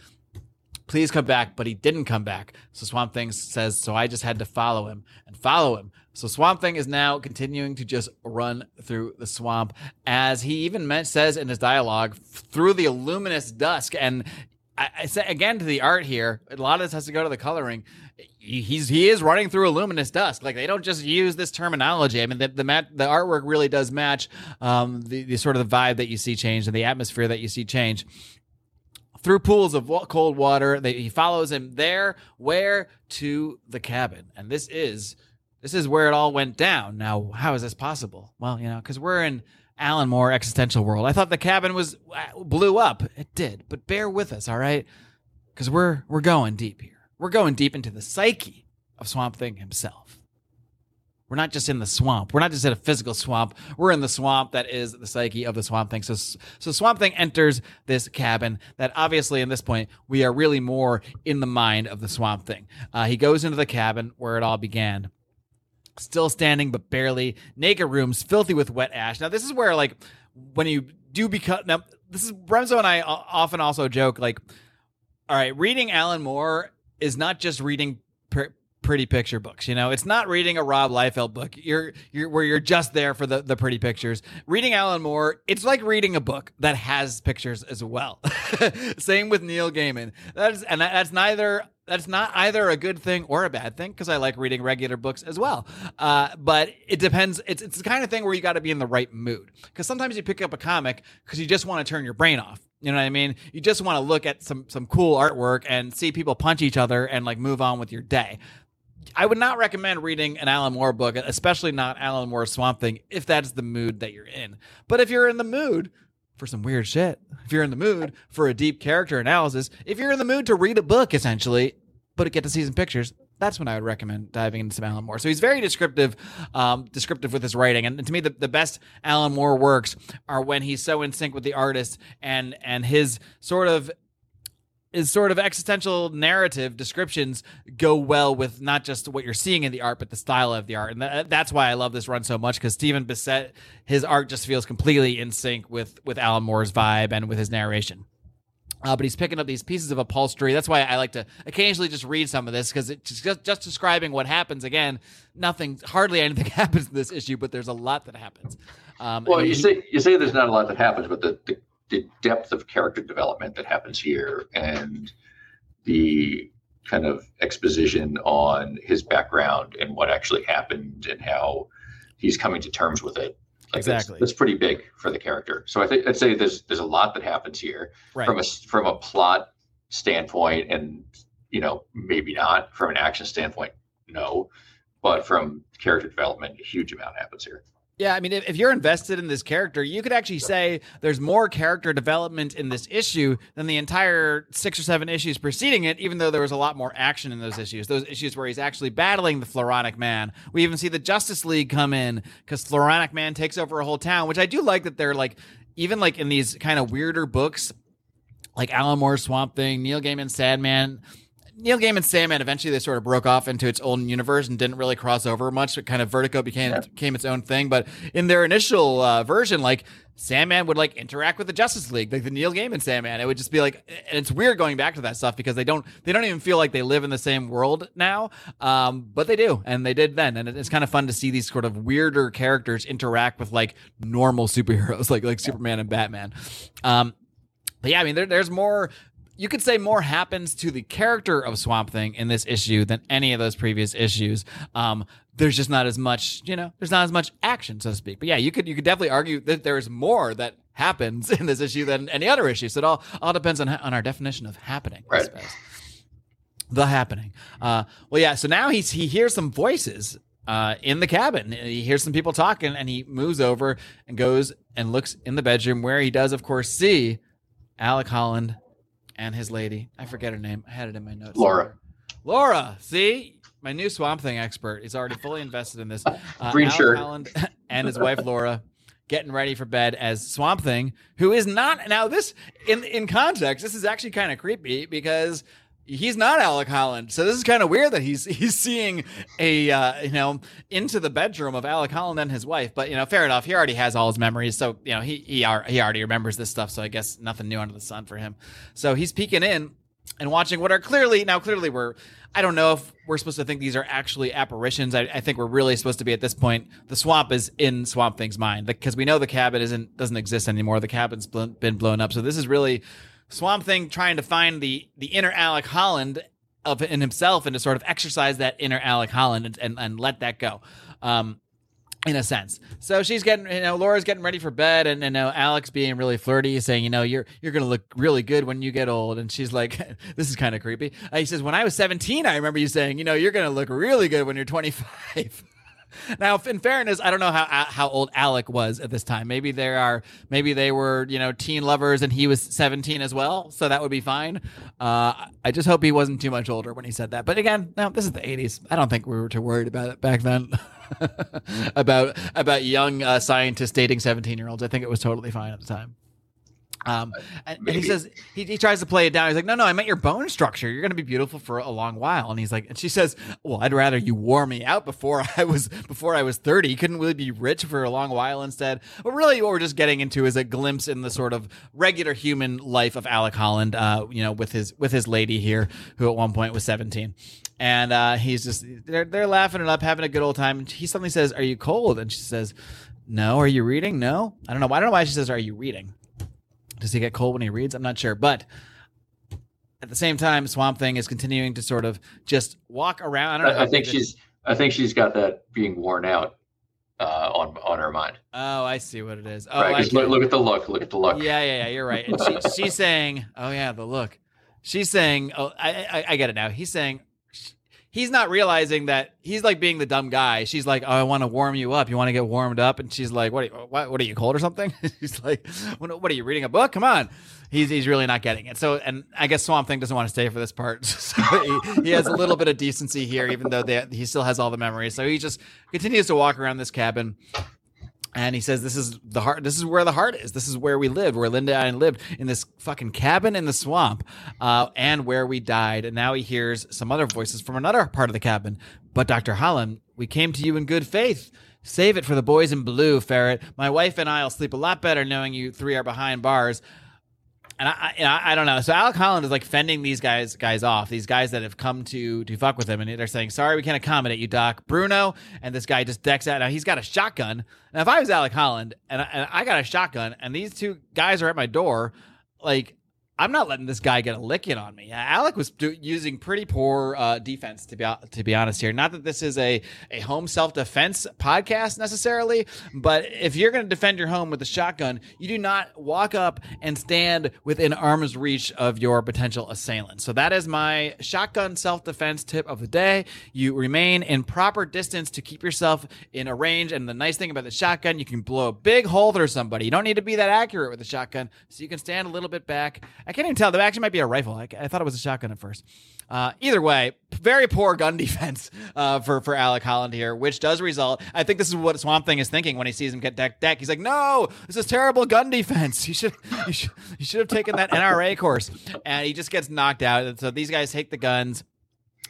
please come back but he didn't come back. So swamp thing says so i just had to follow him and follow him. So swamp thing is now continuing to just run through the swamp as he even meant, says in his dialogue through the luminous dusk and I, I say again to the art here a lot of this has to go to the coloring he's he is running through a luminous dusk. Like they don't just use this terminology. I mean, the the, mat, the artwork really does match um, the, the sort of the vibe that you see change and the atmosphere that you see change through pools of cold water. They, he follows him there, where to the cabin, and this is this is where it all went down. Now, how is this possible? Well, you know, because we're in Alan Moore existential world. I thought the cabin was uh, blew up. It did, but bear with us, all right? Because we're we're going deep here. We're going deep into the psyche of Swamp Thing himself. We're not just in the swamp. We're not just in a physical swamp. We're in the swamp that is the psyche of the Swamp Thing. So, so Swamp Thing enters this cabin that obviously, in this point, we are really more in the mind of the Swamp Thing. Uh, he goes into the cabin where it all began. Still standing, but barely. Naked rooms, filthy with wet ash. Now, this is where, like, when you do become. Now, this is. Remso and I often also joke, like, all right, reading Alan Moore is not just reading pr- pretty picture books. You know, it's not reading a Rob Liefeld book. You're you're where you're just there for the the pretty pictures. Reading Alan Moore, it's like reading a book that has pictures as well. <laughs> Same with Neil Gaiman. That's and that's neither that's not either a good thing or a bad thing because I like reading regular books as well. Uh, but it depends. It's it's the kind of thing where you got to be in the right mood because sometimes you pick up a comic because you just want to turn your brain off. You know what I mean? You just want to look at some some cool artwork and see people punch each other and like move on with your day. I would not recommend reading an Alan Moore book, especially not Alan Moore Swamp Thing, if that's the mood that you're in. But if you're in the mood for some weird shit, if you're in the mood for a deep character analysis, if you're in the mood to read a book, essentially, but get to see some pictures, that's when I would recommend diving into some Alan Moore. So he's very descriptive, um, descriptive with his writing, and to me, the, the best Alan Moore works are when he's so in sync with the artist and and his sort of his sort of existential narrative descriptions go well with not just what you're seeing in the art, but the style of the art, and that, that's why I love this run so much because Stephen Bissette, his art just feels completely in sync with with Alan Moore's vibe and with his narration. Uh, but he's picking up these pieces of upholstery. That's why I like to occasionally just read some of this because it's just, just describing what happens. Again, nothing, hardly anything <laughs> happens in this issue, but there's a lot that happens. Um, well, you he, say you say there's not a lot that happens, but the, the, the depth of character development that happens here and the kind of exposition on his background and what actually happened and how he's coming to terms with it like exactly. That's, that's, pretty big for the character. So I think I'd say there's there's a lot that happens here right. from a from a plot standpoint, and you know maybe not from an action standpoint, no, but from character development, a huge amount happens here. Yeah, I mean, if, if, you're invested in this character, you could actually say there's more character development in this issue than the entire six or seven issues preceding it, even though there was a lot more action in those issues. Those issues where he's actually battling the Floronic Man. We even see the Justice League come in because Floronic Man takes over a whole town, which I do like that they're like, even like in these kind of weirder books, like Alan Moore's Swamp Thing, Neil Gaiman's Sandman Neil Gaiman's Sandman eventually they sort of broke off into its own universe and didn't really cross over much. It kind of Vertigo became Yeah. became its own thing. But in their initial uh, version, like Sandman would like interact with the Justice League, like the Neil Gaiman and Sandman. It would just be like, and it's weird going back to that stuff because they don't they don't even feel like they live in the same world now. Um, but they do, and they did then, and it's kind of fun to see these sort of weirder characters interact with like normal superheroes, <laughs> like like Superman and Batman. Um, but yeah, I mean, there, there's more. You could say more happens to the character of Swamp Thing in this issue than any of those previous issues. Um, there's just not as much, you know, there's not as much action, so to speak. But yeah, you could you could definitely argue that there's more that happens <laughs> in this issue than any other issue. So it all all depends on on our definition of happening. I Right. suppose. The happening. Uh, well, yeah. So now he's he hears some voices uh, in the cabin. He hears some people talking, and he moves over and goes and looks in the bedroom where he does, of course, see Alec Holland and his lady. I forget her name. I had it in my notes. Laura. somewhere. Laura. See, my new Swamp Thing expert. is already fully invested in this. <laughs> Uh, Green shirt. Holland <laughs> and his wife Laura getting ready for bed as Swamp Thing, who is not now this in in context. This is actually kind of creepy because he's not Alec Holland. So this is kind of weird that he's <laughs> he's seeing a uh, you know into the bedroom of Alec Holland and his wife. But you know, fair enough. He already has all his memories, so you know he he, ar- he already remembers this stuff. So I guess nothing new under the sun for him. So he's peeking in and watching what are clearly now clearly we're I don't know if we're supposed to think these are actually apparitions. I, I think we're really supposed to be at this point. The swamp is in Swamp Thing's mind because we know the cabin isn't doesn't exist anymore. The cabin's been blown up. So this is really Swamp Thing trying to find the the inner Alec Holland of in himself and to sort of exercise that inner Alec Holland and, and, and let that go. Um, in a sense. So she's getting, you know, Laura's getting ready for bed, and you know, Alex being really flirty, saying, you know, you're you're gonna look really good when you get old. And she's like, <laughs> this is kind of creepy. Uh, he says, when I was 17, I remember you saying, you know, you're gonna look really good when you're 25. <laughs> <laughs> Now, in fairness, I don't know how how old Alec was at this time. Maybe there are, maybe they were, you know, teen lovers, and he was seventeen as well, so that would be fine. Uh, I just hope he wasn't too much older when he said that. But again, no, this is the '80s. I don't think we were too worried about it back then. <laughs> about about young uh, scientists dating seventeen year olds. I think it was totally fine at the time. Um, and, and he says he, he tries to play it down. He's like, no, no, I meant your bone structure. You're going to be beautiful for a long while. And he's like, and she says, well, I'd rather you wore me out before <laughs> I was before I was 30. You couldn't really be rich for a long while instead. But really, what we're just getting into is a glimpse in the sort of regular human life of Alec Holland. Uh, you know, with his with his lady here, who at one point was 17. And uh, he's just they're they're laughing it up, having a good old time. And he suddenly says, "Are you cold?" And she says, "No." Are you reading? No. I don't know. I don't know why she says, "Are you reading?" Does he get cold when he reads? I'm not sure. But at the same time, Swamp Thing is continuing to sort of just walk around. I don't know. I, I think she's I think she's got that being worn out uh, on on her mind. Oh, I see what it is. Oh, right? I 'Cause get look, look at the look. Look at the look. Yeah, yeah, yeah. You're right. And she, she's saying, "Oh yeah, the look." She's saying, "Oh, I, I, I get it now." He's saying, he's not realizing that he's like being the dumb guy. She's like, "Oh, I want to warm you up. You want to get warmed up?" And she's like, "What? Are you, what? What are you cold or something?" <laughs> he's like, "What are you reading a book? Come on." He's, he's really not getting it. So, and I guess Swamp Thing doesn't want to stay for this part. <laughs> So he, he has a little bit of decency here, even though they, he still has all the memories. So he just continues to walk around this cabin and he says, "This is the heart. This is where the heart is. This is where we lived, where Linda and I lived in this fucking cabin in the swamp, uh, and where we died." And now he hears some other voices from another part of the cabin. But Doctor Holland, we came to you in good faith. Save it for the boys in blue, Ferret. My wife and I'll sleep a lot better knowing you three are behind bars and I, I, I don't know. So Alec Holland is like fending these guys guys off. These guys that have come to to fuck with him, and they're saying, "Sorry, we can't accommodate you, Doc." Bruno and this guy just decks out. Now he's got a shotgun. Now if I was Alec Holland and I, and I got a shotgun, and these two guys are at my door, like. I'm not letting this guy get a licking on me. Alec was do, using pretty poor uh, defense to be to be honest here. Not that this is a a home self defense podcast necessarily, but if you're going to defend your home with a shotgun, you do not walk up and stand within arm's reach of your potential assailant. So that is my shotgun self defense tip of the day. You remain in proper distance to keep yourself in a range. And the nice thing about the shotgun, you can blow a big hole through somebody. You don't need to be that accurate with the shotgun, so you can stand a little bit back I can't even tell. That actually might be a rifle. I, I thought it was a shotgun at first. Uh, either way, very poor gun <laughs> defense uh, for for Alec Holland here, which does result. I think this is what Swamp Thing is thinking when he sees him get deck deck. He's like, "No, this is terrible gun defense. <laughs> You should you should you should have taken that NRA course." And he just gets knocked out. And so these guys take the guns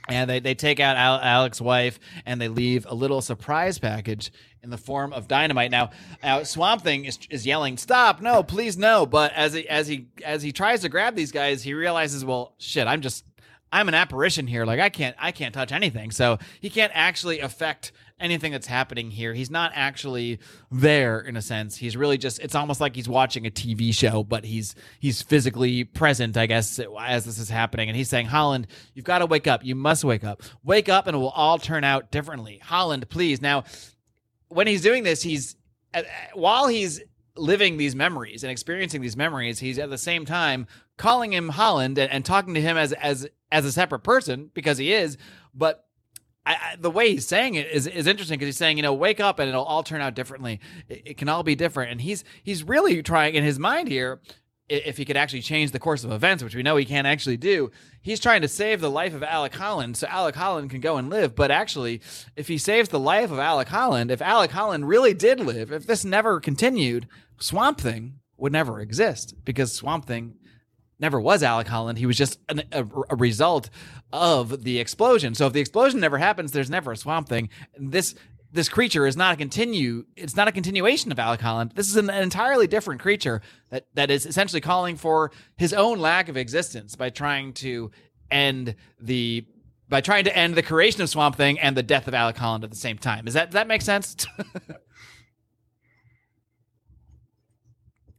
and they, they take out Al- Alec's wife and they leave a little surprise package in the form of dynamite. Now, now Swamp Thing is, is yelling, "Stop! No, please, no!" But as he as he as he tries to grab these guys, he realizes, "Well, shit, I'm just I'm an apparition here. Like I can't I can't touch anything. So he can't actually affect anything that's happening here. He's not actually there in a sense. He's really just it's almost like he's watching a TV show, but he's he's physically present, I guess, as this is happening. And he's saying, "Holland, you've got to wake up. You must wake up. Wake up and it will all turn out differently. Holland, please." Now, when he's doing this, he's uh, uh, while he's living these memories and experiencing these memories, he's at the same time calling him Holland and, and talking to him as as as a separate person because he is. But I, I, the way he's saying it is is interesting because he's saying, you know, wake up and it'll all turn out differently. It, it, can all be different, and he's he's really trying in his mind here. If he could actually change the course of events, which we know he can't actually do, he's trying to save the life of Alec Holland so Alec Holland can go and live. But actually, if he saves the life of Alec Holland, if Alec Holland really did live, if this never continued, Swamp Thing would never exist because Swamp Thing never was Alec Holland. He was just an, a, a, result of the explosion. So if the explosion never happens, there's never a Swamp Thing. This this creature is not a continue. It's not a continuation of Alec Holland. This is an, an entirely different creature that that is essentially calling for his own lack of existence by trying to end the by trying to end the creation of Swamp Thing and the death of Alec Holland at the same time. Does that does that make sense? <laughs>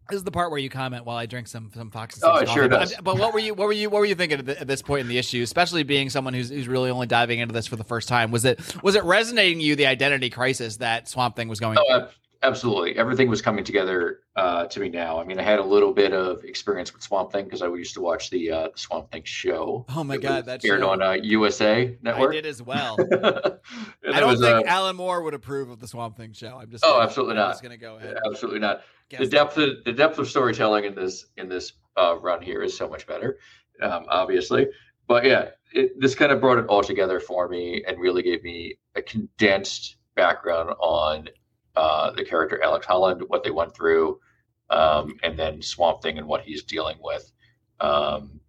This is the part where you comment while I drink some some Fox. oh, it sure does. But what were you what were you what were you thinking at, the, at, this point in the issue, especially being someone who's who's really only diving into this for the first time? Was it was it resonating you the identity crisis that Swamp Thing was going? Oh, through? Absolutely. Everything was coming together uh, to me now. I mean, I had a little bit of experience with Swamp Thing because I used to watch the, uh, the Swamp Thing show. Oh my god, that aired on uh, USA Network. I did as <laughs> well. I don't was, think uh, Alan Moore would approve of the Swamp Thing show. I'm just oh, gonna, absolutely I'm not. Just gonna go ahead. Absolutely not the depth of the depth of storytelling in this in this uh, run here is so much better, um, obviously. But yeah, it, this kind of brought it all together for me and really gave me a condensed background on uh, the character Alex Holland, what they went through, um, and then Swamp Thing and what he's dealing with. Um,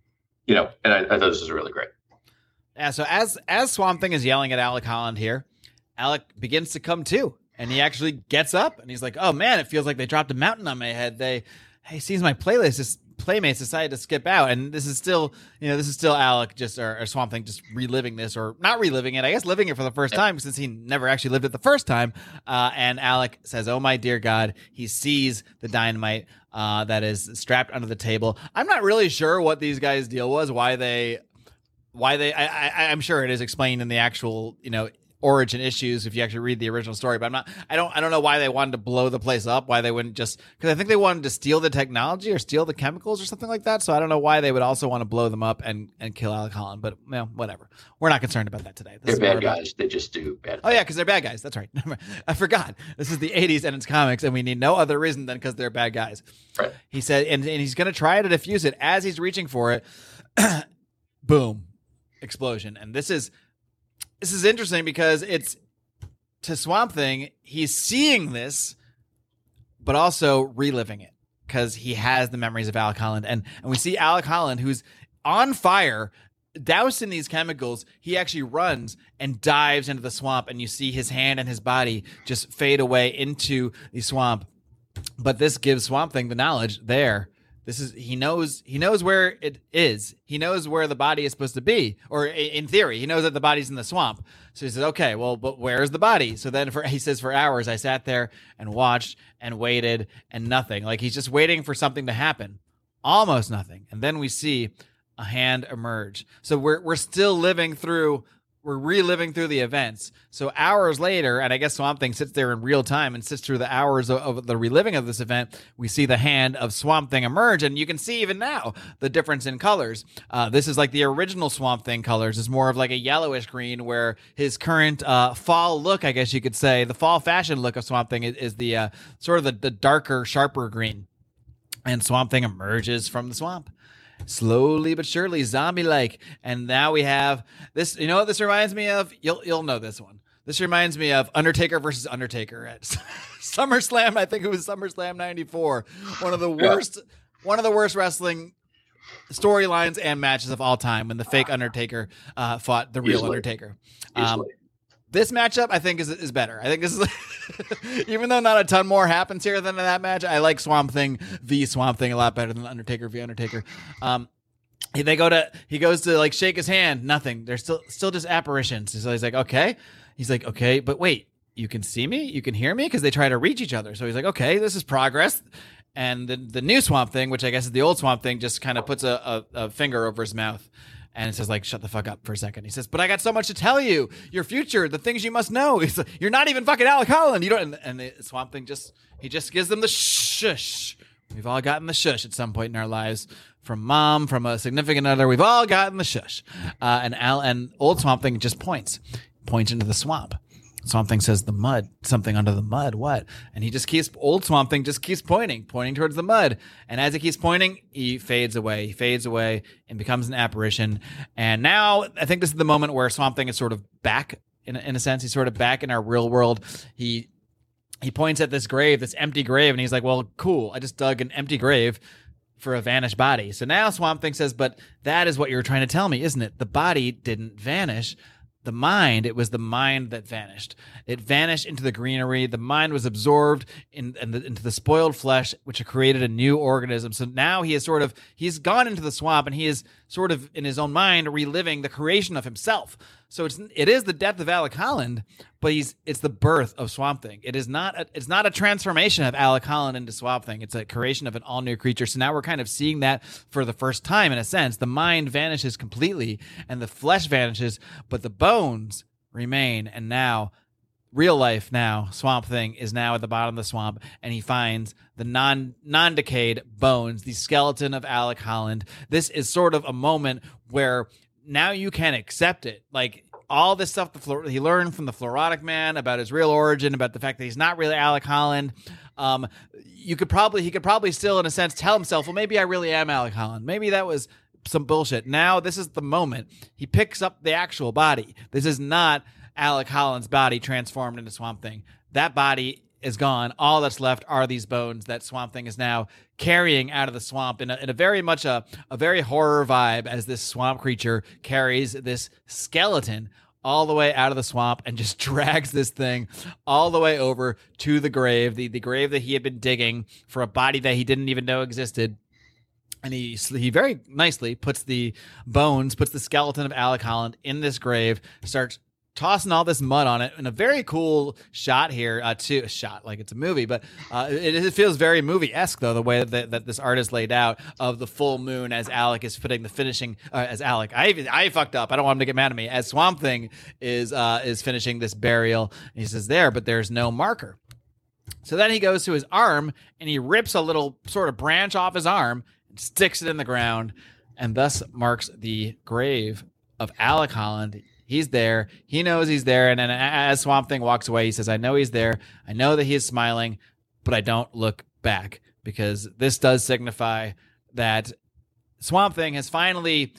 you know, and I, I thought this was really great. Yeah. So as as Swamp Thing is yelling at Alec Holland here, Alec begins to come to and he actually gets up and he's like, "Oh man, it feels like they dropped a mountain on my head." They, he sees my playlist. His playmates decided to skip out, and this is still, you know, this is still Alec just or, or Swamp Thing just reliving this or not reliving it. I guess living it for the first time since he never actually lived it the first time. Uh, and Alec says, "Oh my dear God!" He sees the dynamite uh, that is strapped under the table. I'm not really sure what these guys' deal was. Why they why they I, I i'm sure it is explained in the actual you know origin issues if you actually read the original story. But I'm not. I don't. I don't know why they wanted to blow the place up. Why they wouldn't just because I think they wanted to steal the technology or steal the chemicals or something like that. So I don't know why they would also want to blow them up and and kill Alec Holland. But you know, whatever. We're not concerned about that today. This they're bad guys. About, they just do bad. Oh yeah, because they're bad guys. That's right. I forgot. This is the '80s and it's comics, and we need no other reason than because they're bad guys. Right. He said, and, and he's going to try to defuse it as he's reaching for it. <clears throat> boom, explosion, and this is this is interesting because it's to Swamp Thing, he's seeing this, but also reliving it because he has the memories of Alec Holland. And, and we see Alec Holland, who's on fire, doused in these chemicals. He actually runs and dives into the swamp, and you see his hand and his body just fade away into the swamp. But this gives Swamp Thing the knowledge there this is he knows he knows where it is. He knows where the body is supposed to be, or in theory, he knows that the body's in the swamp. So he says, "Okay, well, but where's the body?" So then, for he says, for hours I sat there and watched and waited and nothing. Like he's just waiting for something to happen, almost nothing. And then we see a hand emerge. So we're we're still living through we're reliving through the events. So hours later, and I guess Swamp Thing sits there in real time and sits through the hours of, of, the reliving of this event. We see the hand of Swamp Thing emerge, and you can see even now the difference in colors. Uh, this is like the original Swamp Thing colors. It's more of like a yellowish green, where his current uh, fall look, I guess you could say, the fall fashion look of Swamp Thing is, is the uh, sort of the, the darker, sharper green. And Swamp Thing emerges from the swamp slowly but surely, zombie like. And now we have this. You know what this reminds me of? You'll you'll know this one. This reminds me of Undertaker versus Undertaker at <laughs> SummerSlam. I think it was SummerSlam '94. One of the worst, one of the worst wrestling storylines and matches of all time when the fake Undertaker uh, fought the real Easily. Undertaker. Um. This matchup, I think, is is better. I think this is, <laughs> even though not a ton more happens here than in that match, I like Swamp Thing v Swamp Thing a lot better than Undertaker v Undertaker. Um, he- they go to he goes to like shake his hand, nothing. They're still still just apparitions. So he's like, okay. He's like, okay, but wait, you can see me, you can hear me, because they try to reach each other. So he's like, okay, this is progress. And the the new Swamp Thing, which I guess is the old Swamp Thing, just kind of puts a, a, a finger over his mouth. And it says like, shut the fuck up for a second. He says, but I got so much to tell you. Your future, the things you must know. He's like, you're not even fucking Alec Holland. You don't. And, and the Swamp Thing just he just gives them the shush. We've all gotten the shush at some point in our lives, from mom, from a significant other. We've all gotten the shush. Uh, and Al and old Swamp Thing just points, points into the swamp. Swamp Thing says the mud, something under the mud. What? And he just keeps old Swamp Thing just keeps pointing, pointing towards the mud. And as he keeps pointing, he fades away. He fades away and becomes an apparition. And now I think this is the moment where Swamp Thing is sort of back in, in a sense. He's sort of back in our real world. He he points at this grave, this empty grave, and he's like, "Well, cool. I just dug an empty grave for a vanished body." So now Swamp Thing says, "But that is what you were trying to tell me, isn't it? The body didn't vanish." The mind, it was the mind that vanished. It vanished into the greenery. The mind was absorbed in, in the, into the spoiled flesh, which created a new organism. So now he is sort of, he's gone into the swamp and he is sort of in his own mind reliving the creation of himself. So it's it is the death of Alec Holland, but he's it's the birth of Swamp Thing. It is not a, it's not a transformation of Alec Holland into Swamp Thing. It's a creation of an all new creature. So now we're kind of seeing that for the first time in a sense. The mind vanishes completely and the flesh vanishes, but the bones remain. And now real life now swamp thing is now at the bottom of the swamp and he finds the non non-decayed bones the skeleton of alec holland. This is sort of a moment where now you can accept it. Like all this stuff the he learned from the Floronic Man about his real origin about the fact that he's not really alec holland. Um, you could probably he could probably still in a sense tell himself well maybe i really am alec holland. Maybe that was some bullshit. Now this is the moment. He picks up the actual body. This is not Alec Holland's body transformed into Swamp Thing. That body is gone. All that's left are these bones that Swamp Thing is now carrying out of the swamp in a, in a very much a, a very horror vibe as this swamp creature carries this skeleton all the way out of the swamp and just <laughs> drags this thing all the way over to the grave, the, the grave that he had been digging for a body that he didn't even know existed and he he very nicely puts the bones, puts the skeleton of Alec Holland in this grave, starts tossing all this mud on it in a very cool shot here uh too a shot like it's a movie but uh it, it feels very movie-esque though the way that, that this artist laid out of the full moon as alec is putting the finishing uh, as alec i i fucked up i don't want him to get mad at me as swamp thing is uh is finishing this burial and he says there but there's no marker so then he goes to his arm and he rips a little sort of branch off his arm and sticks it in the ground and thus marks the grave of Alec Holland. He's there. He knows he's there. And then as Swamp Thing walks away, he says, I know he's there. I know that he is smiling, but I don't look back because this does signify that Swamp Thing has finally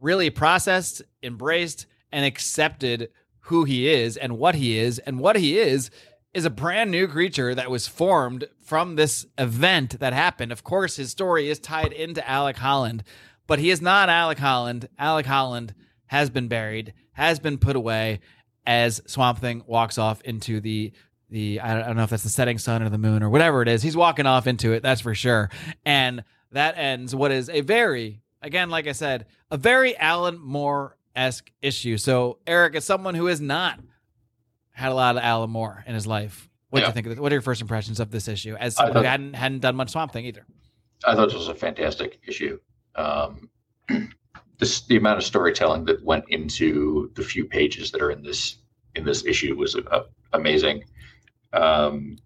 really processed, embraced, and accepted who he is and what he is. And what he is is a brand new creature that was formed from this event that happened. Of course, his story is tied into Alec Holland, but he is not Alec Holland. Alec Holland has been buried, has been put away as Swamp Thing walks off into the the I don't, I don't know if that's the setting sun or the moon or whatever it is. He's walking off into it, that's for sure. And that ends what is a very again, like I said, a very Alan Moore esque issue. So Eric, as someone who has not had a lot of Alan Moore in his life, what do you think of this? What are your first impressions of this issue? As someone who thought- hadn't hadn't done much Swamp Thing either. I thought this was a fantastic issue. Um, <clears throat> this the amount of storytelling that went into the few pages that are in this in this issue was uh, amazing. Um,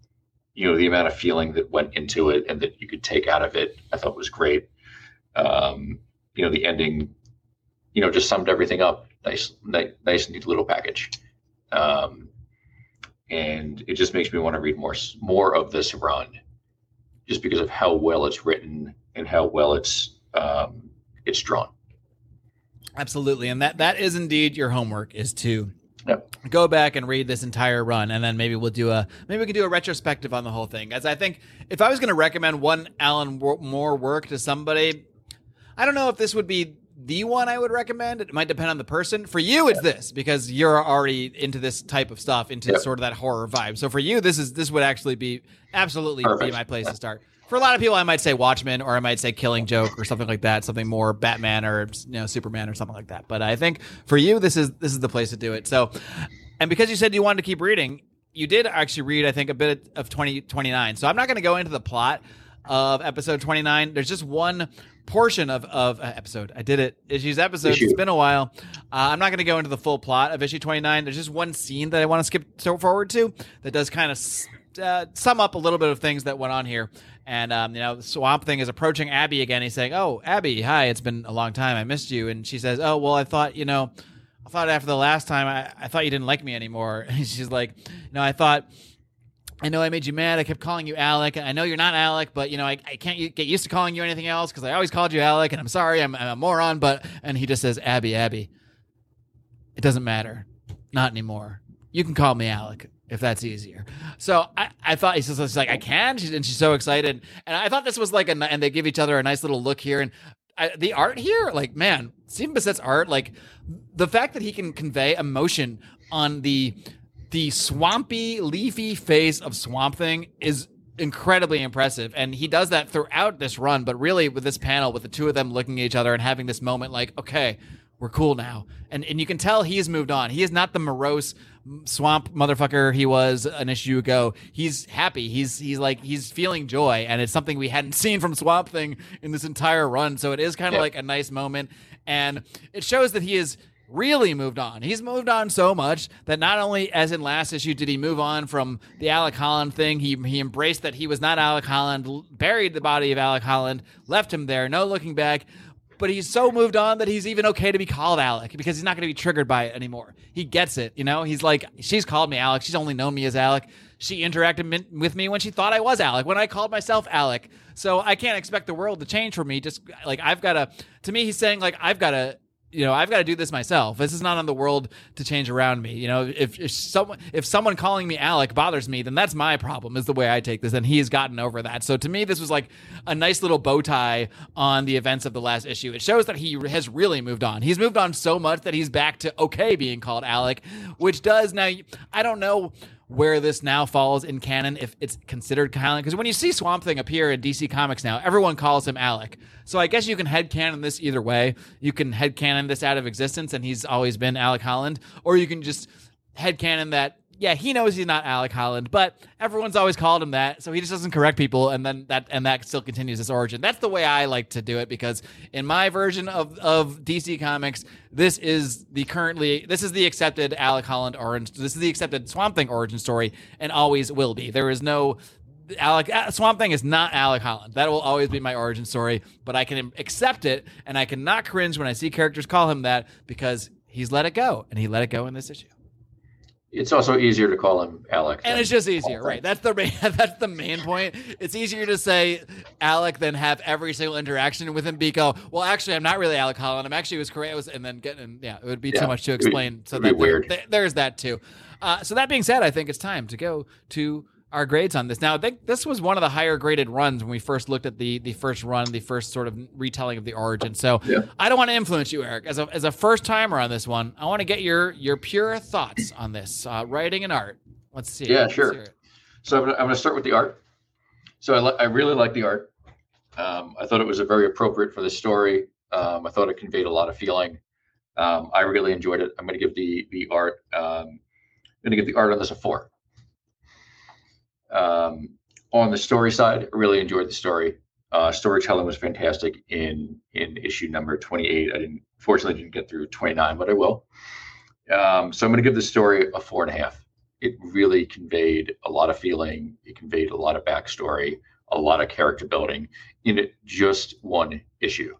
you know, the amount of feeling that went into it and that you could take out of it, I thought was great. Um, you know, the ending, you know, just summed everything up. Nice, nice, nice neat little package. Um, and it just makes me want to read more more of this run just because of how well it's written and how well it's um, it's drawn. Absolutely, and that that is indeed your homework is to Yep. go back and read this entire run, and then maybe we'll do a maybe we can do a retrospective on the whole thing. As I think, if I was going to recommend one Alan Moore work to somebody, I don't know if this would be the one I would recommend. It might depend on the person. For you, it's this because you're already into this type of stuff, into Yep. sort of that horror vibe. So for you, this is this would actually be absolutely be my place to start. For a lot of people, I might say Watchmen, or I might say Killing Joke, or something like that, something more Batman or you know Superman or something like that. But I think for you, this is this is the place to do it. So, and because you said you wanted to keep reading, you did actually read, I think, a bit of twenty twenty nine. So I'm not going to go into the plot of episode 29. There's just one portion of of uh, episode. I did it. Issues episode. Issue. It's been a while. Uh, I'm not going to go into the full plot of issue 29. There's just one scene that I want to skip so forward to that does kind of uh, sum up a little bit of things that went on here. And um, you know, the Swamp Thing is approaching Abby again. He's saying, "Oh, Abby, hi. It's been a long time. I missed you." And she says, "Oh, well, I thought you know." I thought after the last time, I, I thought you didn't like me anymore. <laughs> And she's like, no, I thought, I know I made you mad. I kept calling you Alec. I know you're not Alec, but you know, I, I can't get used to calling you anything else because I always called you Alec, and I'm sorry, I'm, I'm a moron. But and he just says, Abby, Abby, it doesn't matter, not anymore. You can call me Alec if that's easier. So I, I thought he's just like I can, she's, and she's so excited, and I thought this was like a and they give each other a nice little look here, and I, the art here, like man, Stephen Bissette's art, like the fact that he can convey emotion on the the swampy, leafy face of Swamp Thing is incredibly impressive. And he does that throughout this run, but really with this panel, with the two of them looking at each other and having this moment like, okay, we're cool now. And and you can tell he's moved on. He is not the morose swamp motherfucker he was an issue ago. He's happy. He's he's like he's feeling joy, and it's something we hadn't <laughs> seen from Swamp Thing in this entire run. So it is kind of Yeah. like a nice moment, and it shows that he is really moved on. He's moved on so much that not only, as in last issue, did he move on from the Alec Holland thing, he he embraced that he was not Alec Holland, buried the body of Alec Holland, left him there, no looking back. But he's so moved on that he's even okay to be called Alec because he's not going to be triggered by it anymore. He gets it, you know. He's like, she's called me Alec. She's only known me as Alec. She interacted min- with me when she thought I was Alec, when I called myself Alec. So I can't expect the world to change for me. Just like I've got to. To me, he's saying like I've got to you know i've got to do this myself. This is not on the world to change around me. You know if, if someone if someone calling me alec bothers me then that's my problem is the way i take this and he's gotten over that. So to me this was like a nice little bow tie on the events of the last issue. It shows that he has really moved on. He's moved on so much that he's back to okay being called alec which does now i don't know where this now falls in canon if it's considered canon. Because when you see swamp thing appear in dc comics now everyone calls him alec. So i guess you can head headcanon this either way. You can head headcanon this out of existence and he's always been alec holland or you can just head headcanon that yeah he knows he's not alec holland but everyone's always called him that so he just doesn't correct people and then that and that still continues his origin that's the way i like to do it because in my version of of dc comics this is the currently this is the accepted alec holland origin this is the accepted swamp thing origin story and always will be there is no Alec uh, Swamp Thing is not Alec Holland. That will always be my origin story, but I can accept it and I cannot cringe when I see characters call him that because he's let it go and he let it go in this issue. It's also easier to call him Alec. And it's just easier, right? That's the main, <laughs> that's the main point. It's easier to say Alec than have every single interaction with him be go. Well, actually, I'm not really Alec Holland. I'm actually was correct. Was and then getting yeah, it would be too much to it'd be- explain. so that weird. there- there's that too. Uh, so that being said, I think it's time to go to our grades on this. Now, I think this was one of the higher graded runs when we first looked at the the first run, the first sort of retelling of the origin. So Yeah. I don't want to influence you, Eric, as a as a first timer on this one. I want to get your your pure thoughts on this uh, writing and art. Let's see. Yeah, Let's sure. So I'm gonna, I'm gonna start with the art. So I, li- I really like the art. Um, I thought it was a very appropriate for the story. Um, I thought it conveyed a lot of feeling. Um, I really enjoyed it. I'm gonna give the the art. Um, I'm gonna give the art on this a four. Um, on the story side, I really enjoyed the story. Uh, storytelling was fantastic in in issue number 28. I didn't fortunately didn't get through 29, but I will. Um, so I'm going to give the story a four and a half it really conveyed a lot of feeling. It conveyed a lot of backstory, a lot of character building in just one issue.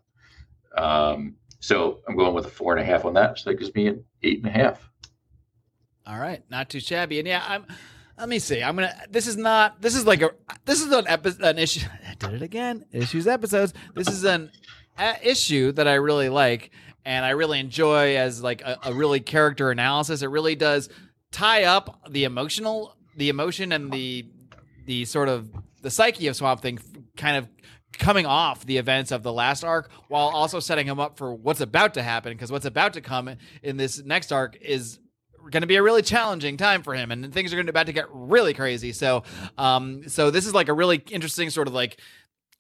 Um, so I'm going with a four and a half on that. So that gives me an eight and a half. All right, not too shabby. And yeah, I'm. Let me see. I'm gonna. This is not. This is like a. This is an episode. An issue. <laughs> I did it again. Issues episodes. This is an uh, issue that I really like and I really enjoy as like a, a really character analysis. It really does tie up the emotional, the emotion and the the sort of the psyche of Swamp Thing, kind of coming off the events of the last arc while also setting him up for what's about to happen because what's about to come in this next arc is going to be a really challenging time for him and things are going to about to get really crazy so um so this is like a really interesting sort of like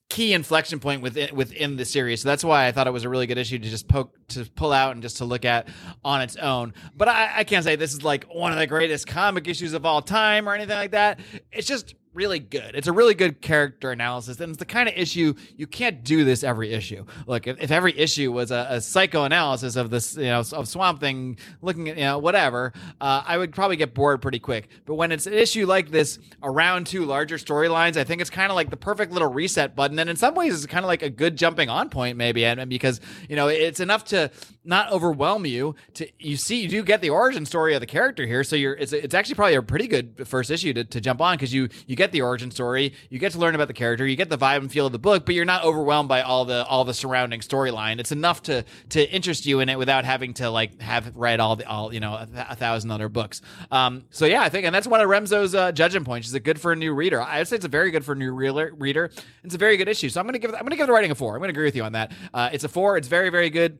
key inflection point within within the series. So that's why I thought it was a really good issue to just poke to pull out and just to look at on its own. But I, I can't say this is like one of the greatest comic issues of all time or anything like that. It's just really good. It's a really good character analysis, and it's the kind of issue you can't do this every issue. Look, if, if every issue was a, a, psychoanalysis of this, you know, of Swamp Thing, looking at you know whatever, uh, I would probably get bored pretty quick. But when it's an issue like this around two larger storylines, I think it's kind of like the perfect little reset button, and in some ways, it's kind of like a good jumping on point, maybe, and, and because you know it's enough to not overwhelm you. To you see, you do get the origin story of the character here, so you're it's it's actually probably a pretty good first issue to, to jump on because you you get the origin story, you get to learn about the character, you get the vibe and feel of the book, but you're not overwhelmed by all the all the surrounding storyline. It's enough to to interest you in it without having to like have read all the all you know a, a thousand other books. Um, so yeah, I think, and that's one of Remso's uh, judging points. Is it good for a new reader? I would say it's a very good for a new reader. Reader, it's a very good issue. So I'm gonna give I'm gonna give the writing a four. I'm gonna agree with you on that. Uh, it's a four. It's very very good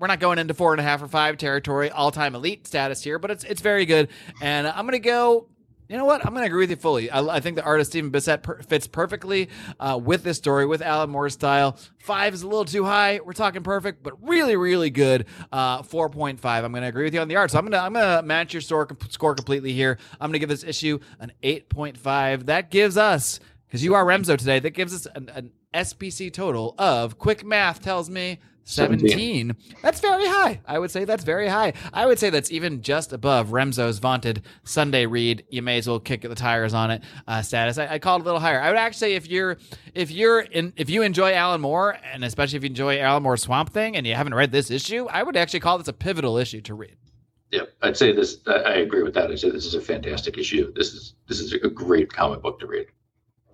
we're not going into four and a half or five territory, all time elite status here, but it's it's very good. And I'm gonna go you know what? I'm going to agree with you fully. I, I think the artist Stephen Bissette per- fits perfectly uh, with this story, with Alan Moore's style. Five is a little too high. We're talking perfect, but really, really good. Uh, 4.5. I'm going to agree with you on the art. So I'm going to I'm going to match your score, score completely here. I'm going to give this issue an 8.5. That gives us, because you are Remso today, that gives us an, an SPC total of quick math tells me 17. 17. That's very high. I would say that's very high. I would say that's even just above Remso's vaunted Sunday read. You may as well kick the tires on it uh, status. I, I call it a little higher. I would actually say if you're if you're in if you enjoy Alan Moore and especially if you enjoy Alan Moore's Swamp Thing and you haven't read this issue, I would actually call this a pivotal issue to read. Yeah, I'd say this. I agree with that. I'd say this is a fantastic issue. This is this is a great comic book to read.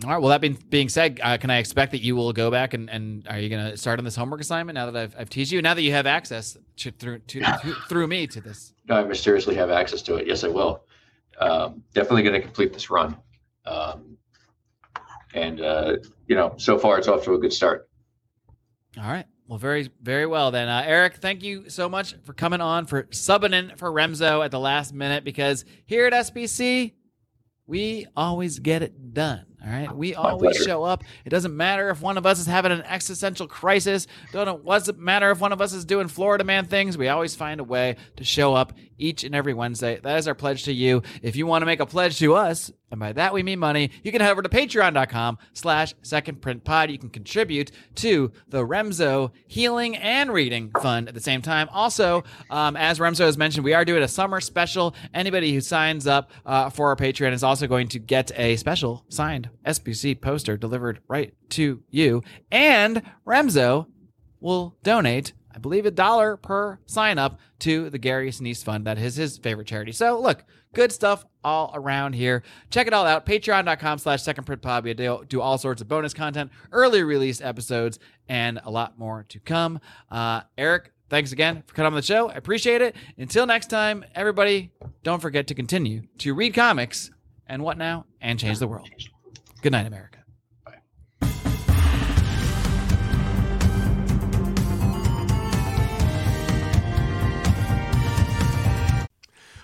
All right. Well, that being being said, uh, can I expect that you will go back and, and are you going to start on this homework assignment now that I've, I've teased you? Now that you have access to, through to, to, through me to this. No, I mysteriously have access to it. Yes, I will. Um, definitely going to complete this run. Um, and uh, you know, so far it's off to a good start. All right. Well, very, very well then. Uh, Eric, thank you so much for coming on, for subbing in for Remso at the last minute, because here at SPC, we always get it done. All right. We My always pleasure. show up. It doesn't matter if one of us is having an existential crisis. Don't doesn't matter if one of us is doing Florida man things. We always find a way to show up each and every Wednesday. That is our pledge to you. If you want to make a pledge to us, and by that we mean money, you can head over to patreon.com slash second print pod. You can contribute to the Remso Healing and Reading Fund at the same time. Also, um, as Remso has mentioned, we are doing a summer special. Anybody who signs up uh, for our Patreon is also going to get a special signed SPC poster delivered right to you. And Remso will donate I believe a dollar per sign up to the Gary Sinise Fund. That is his favorite charity. So look, good stuff all around here. Check it all out. Patreon.com slash second print pod. We do, do all sorts of bonus content, early release episodes, and a lot more to come. Uh, Eric, thanks again for coming on the show. I appreciate it. Until next time, everybody, don't forget to continue to read comics and what now and change the world. Good night, America.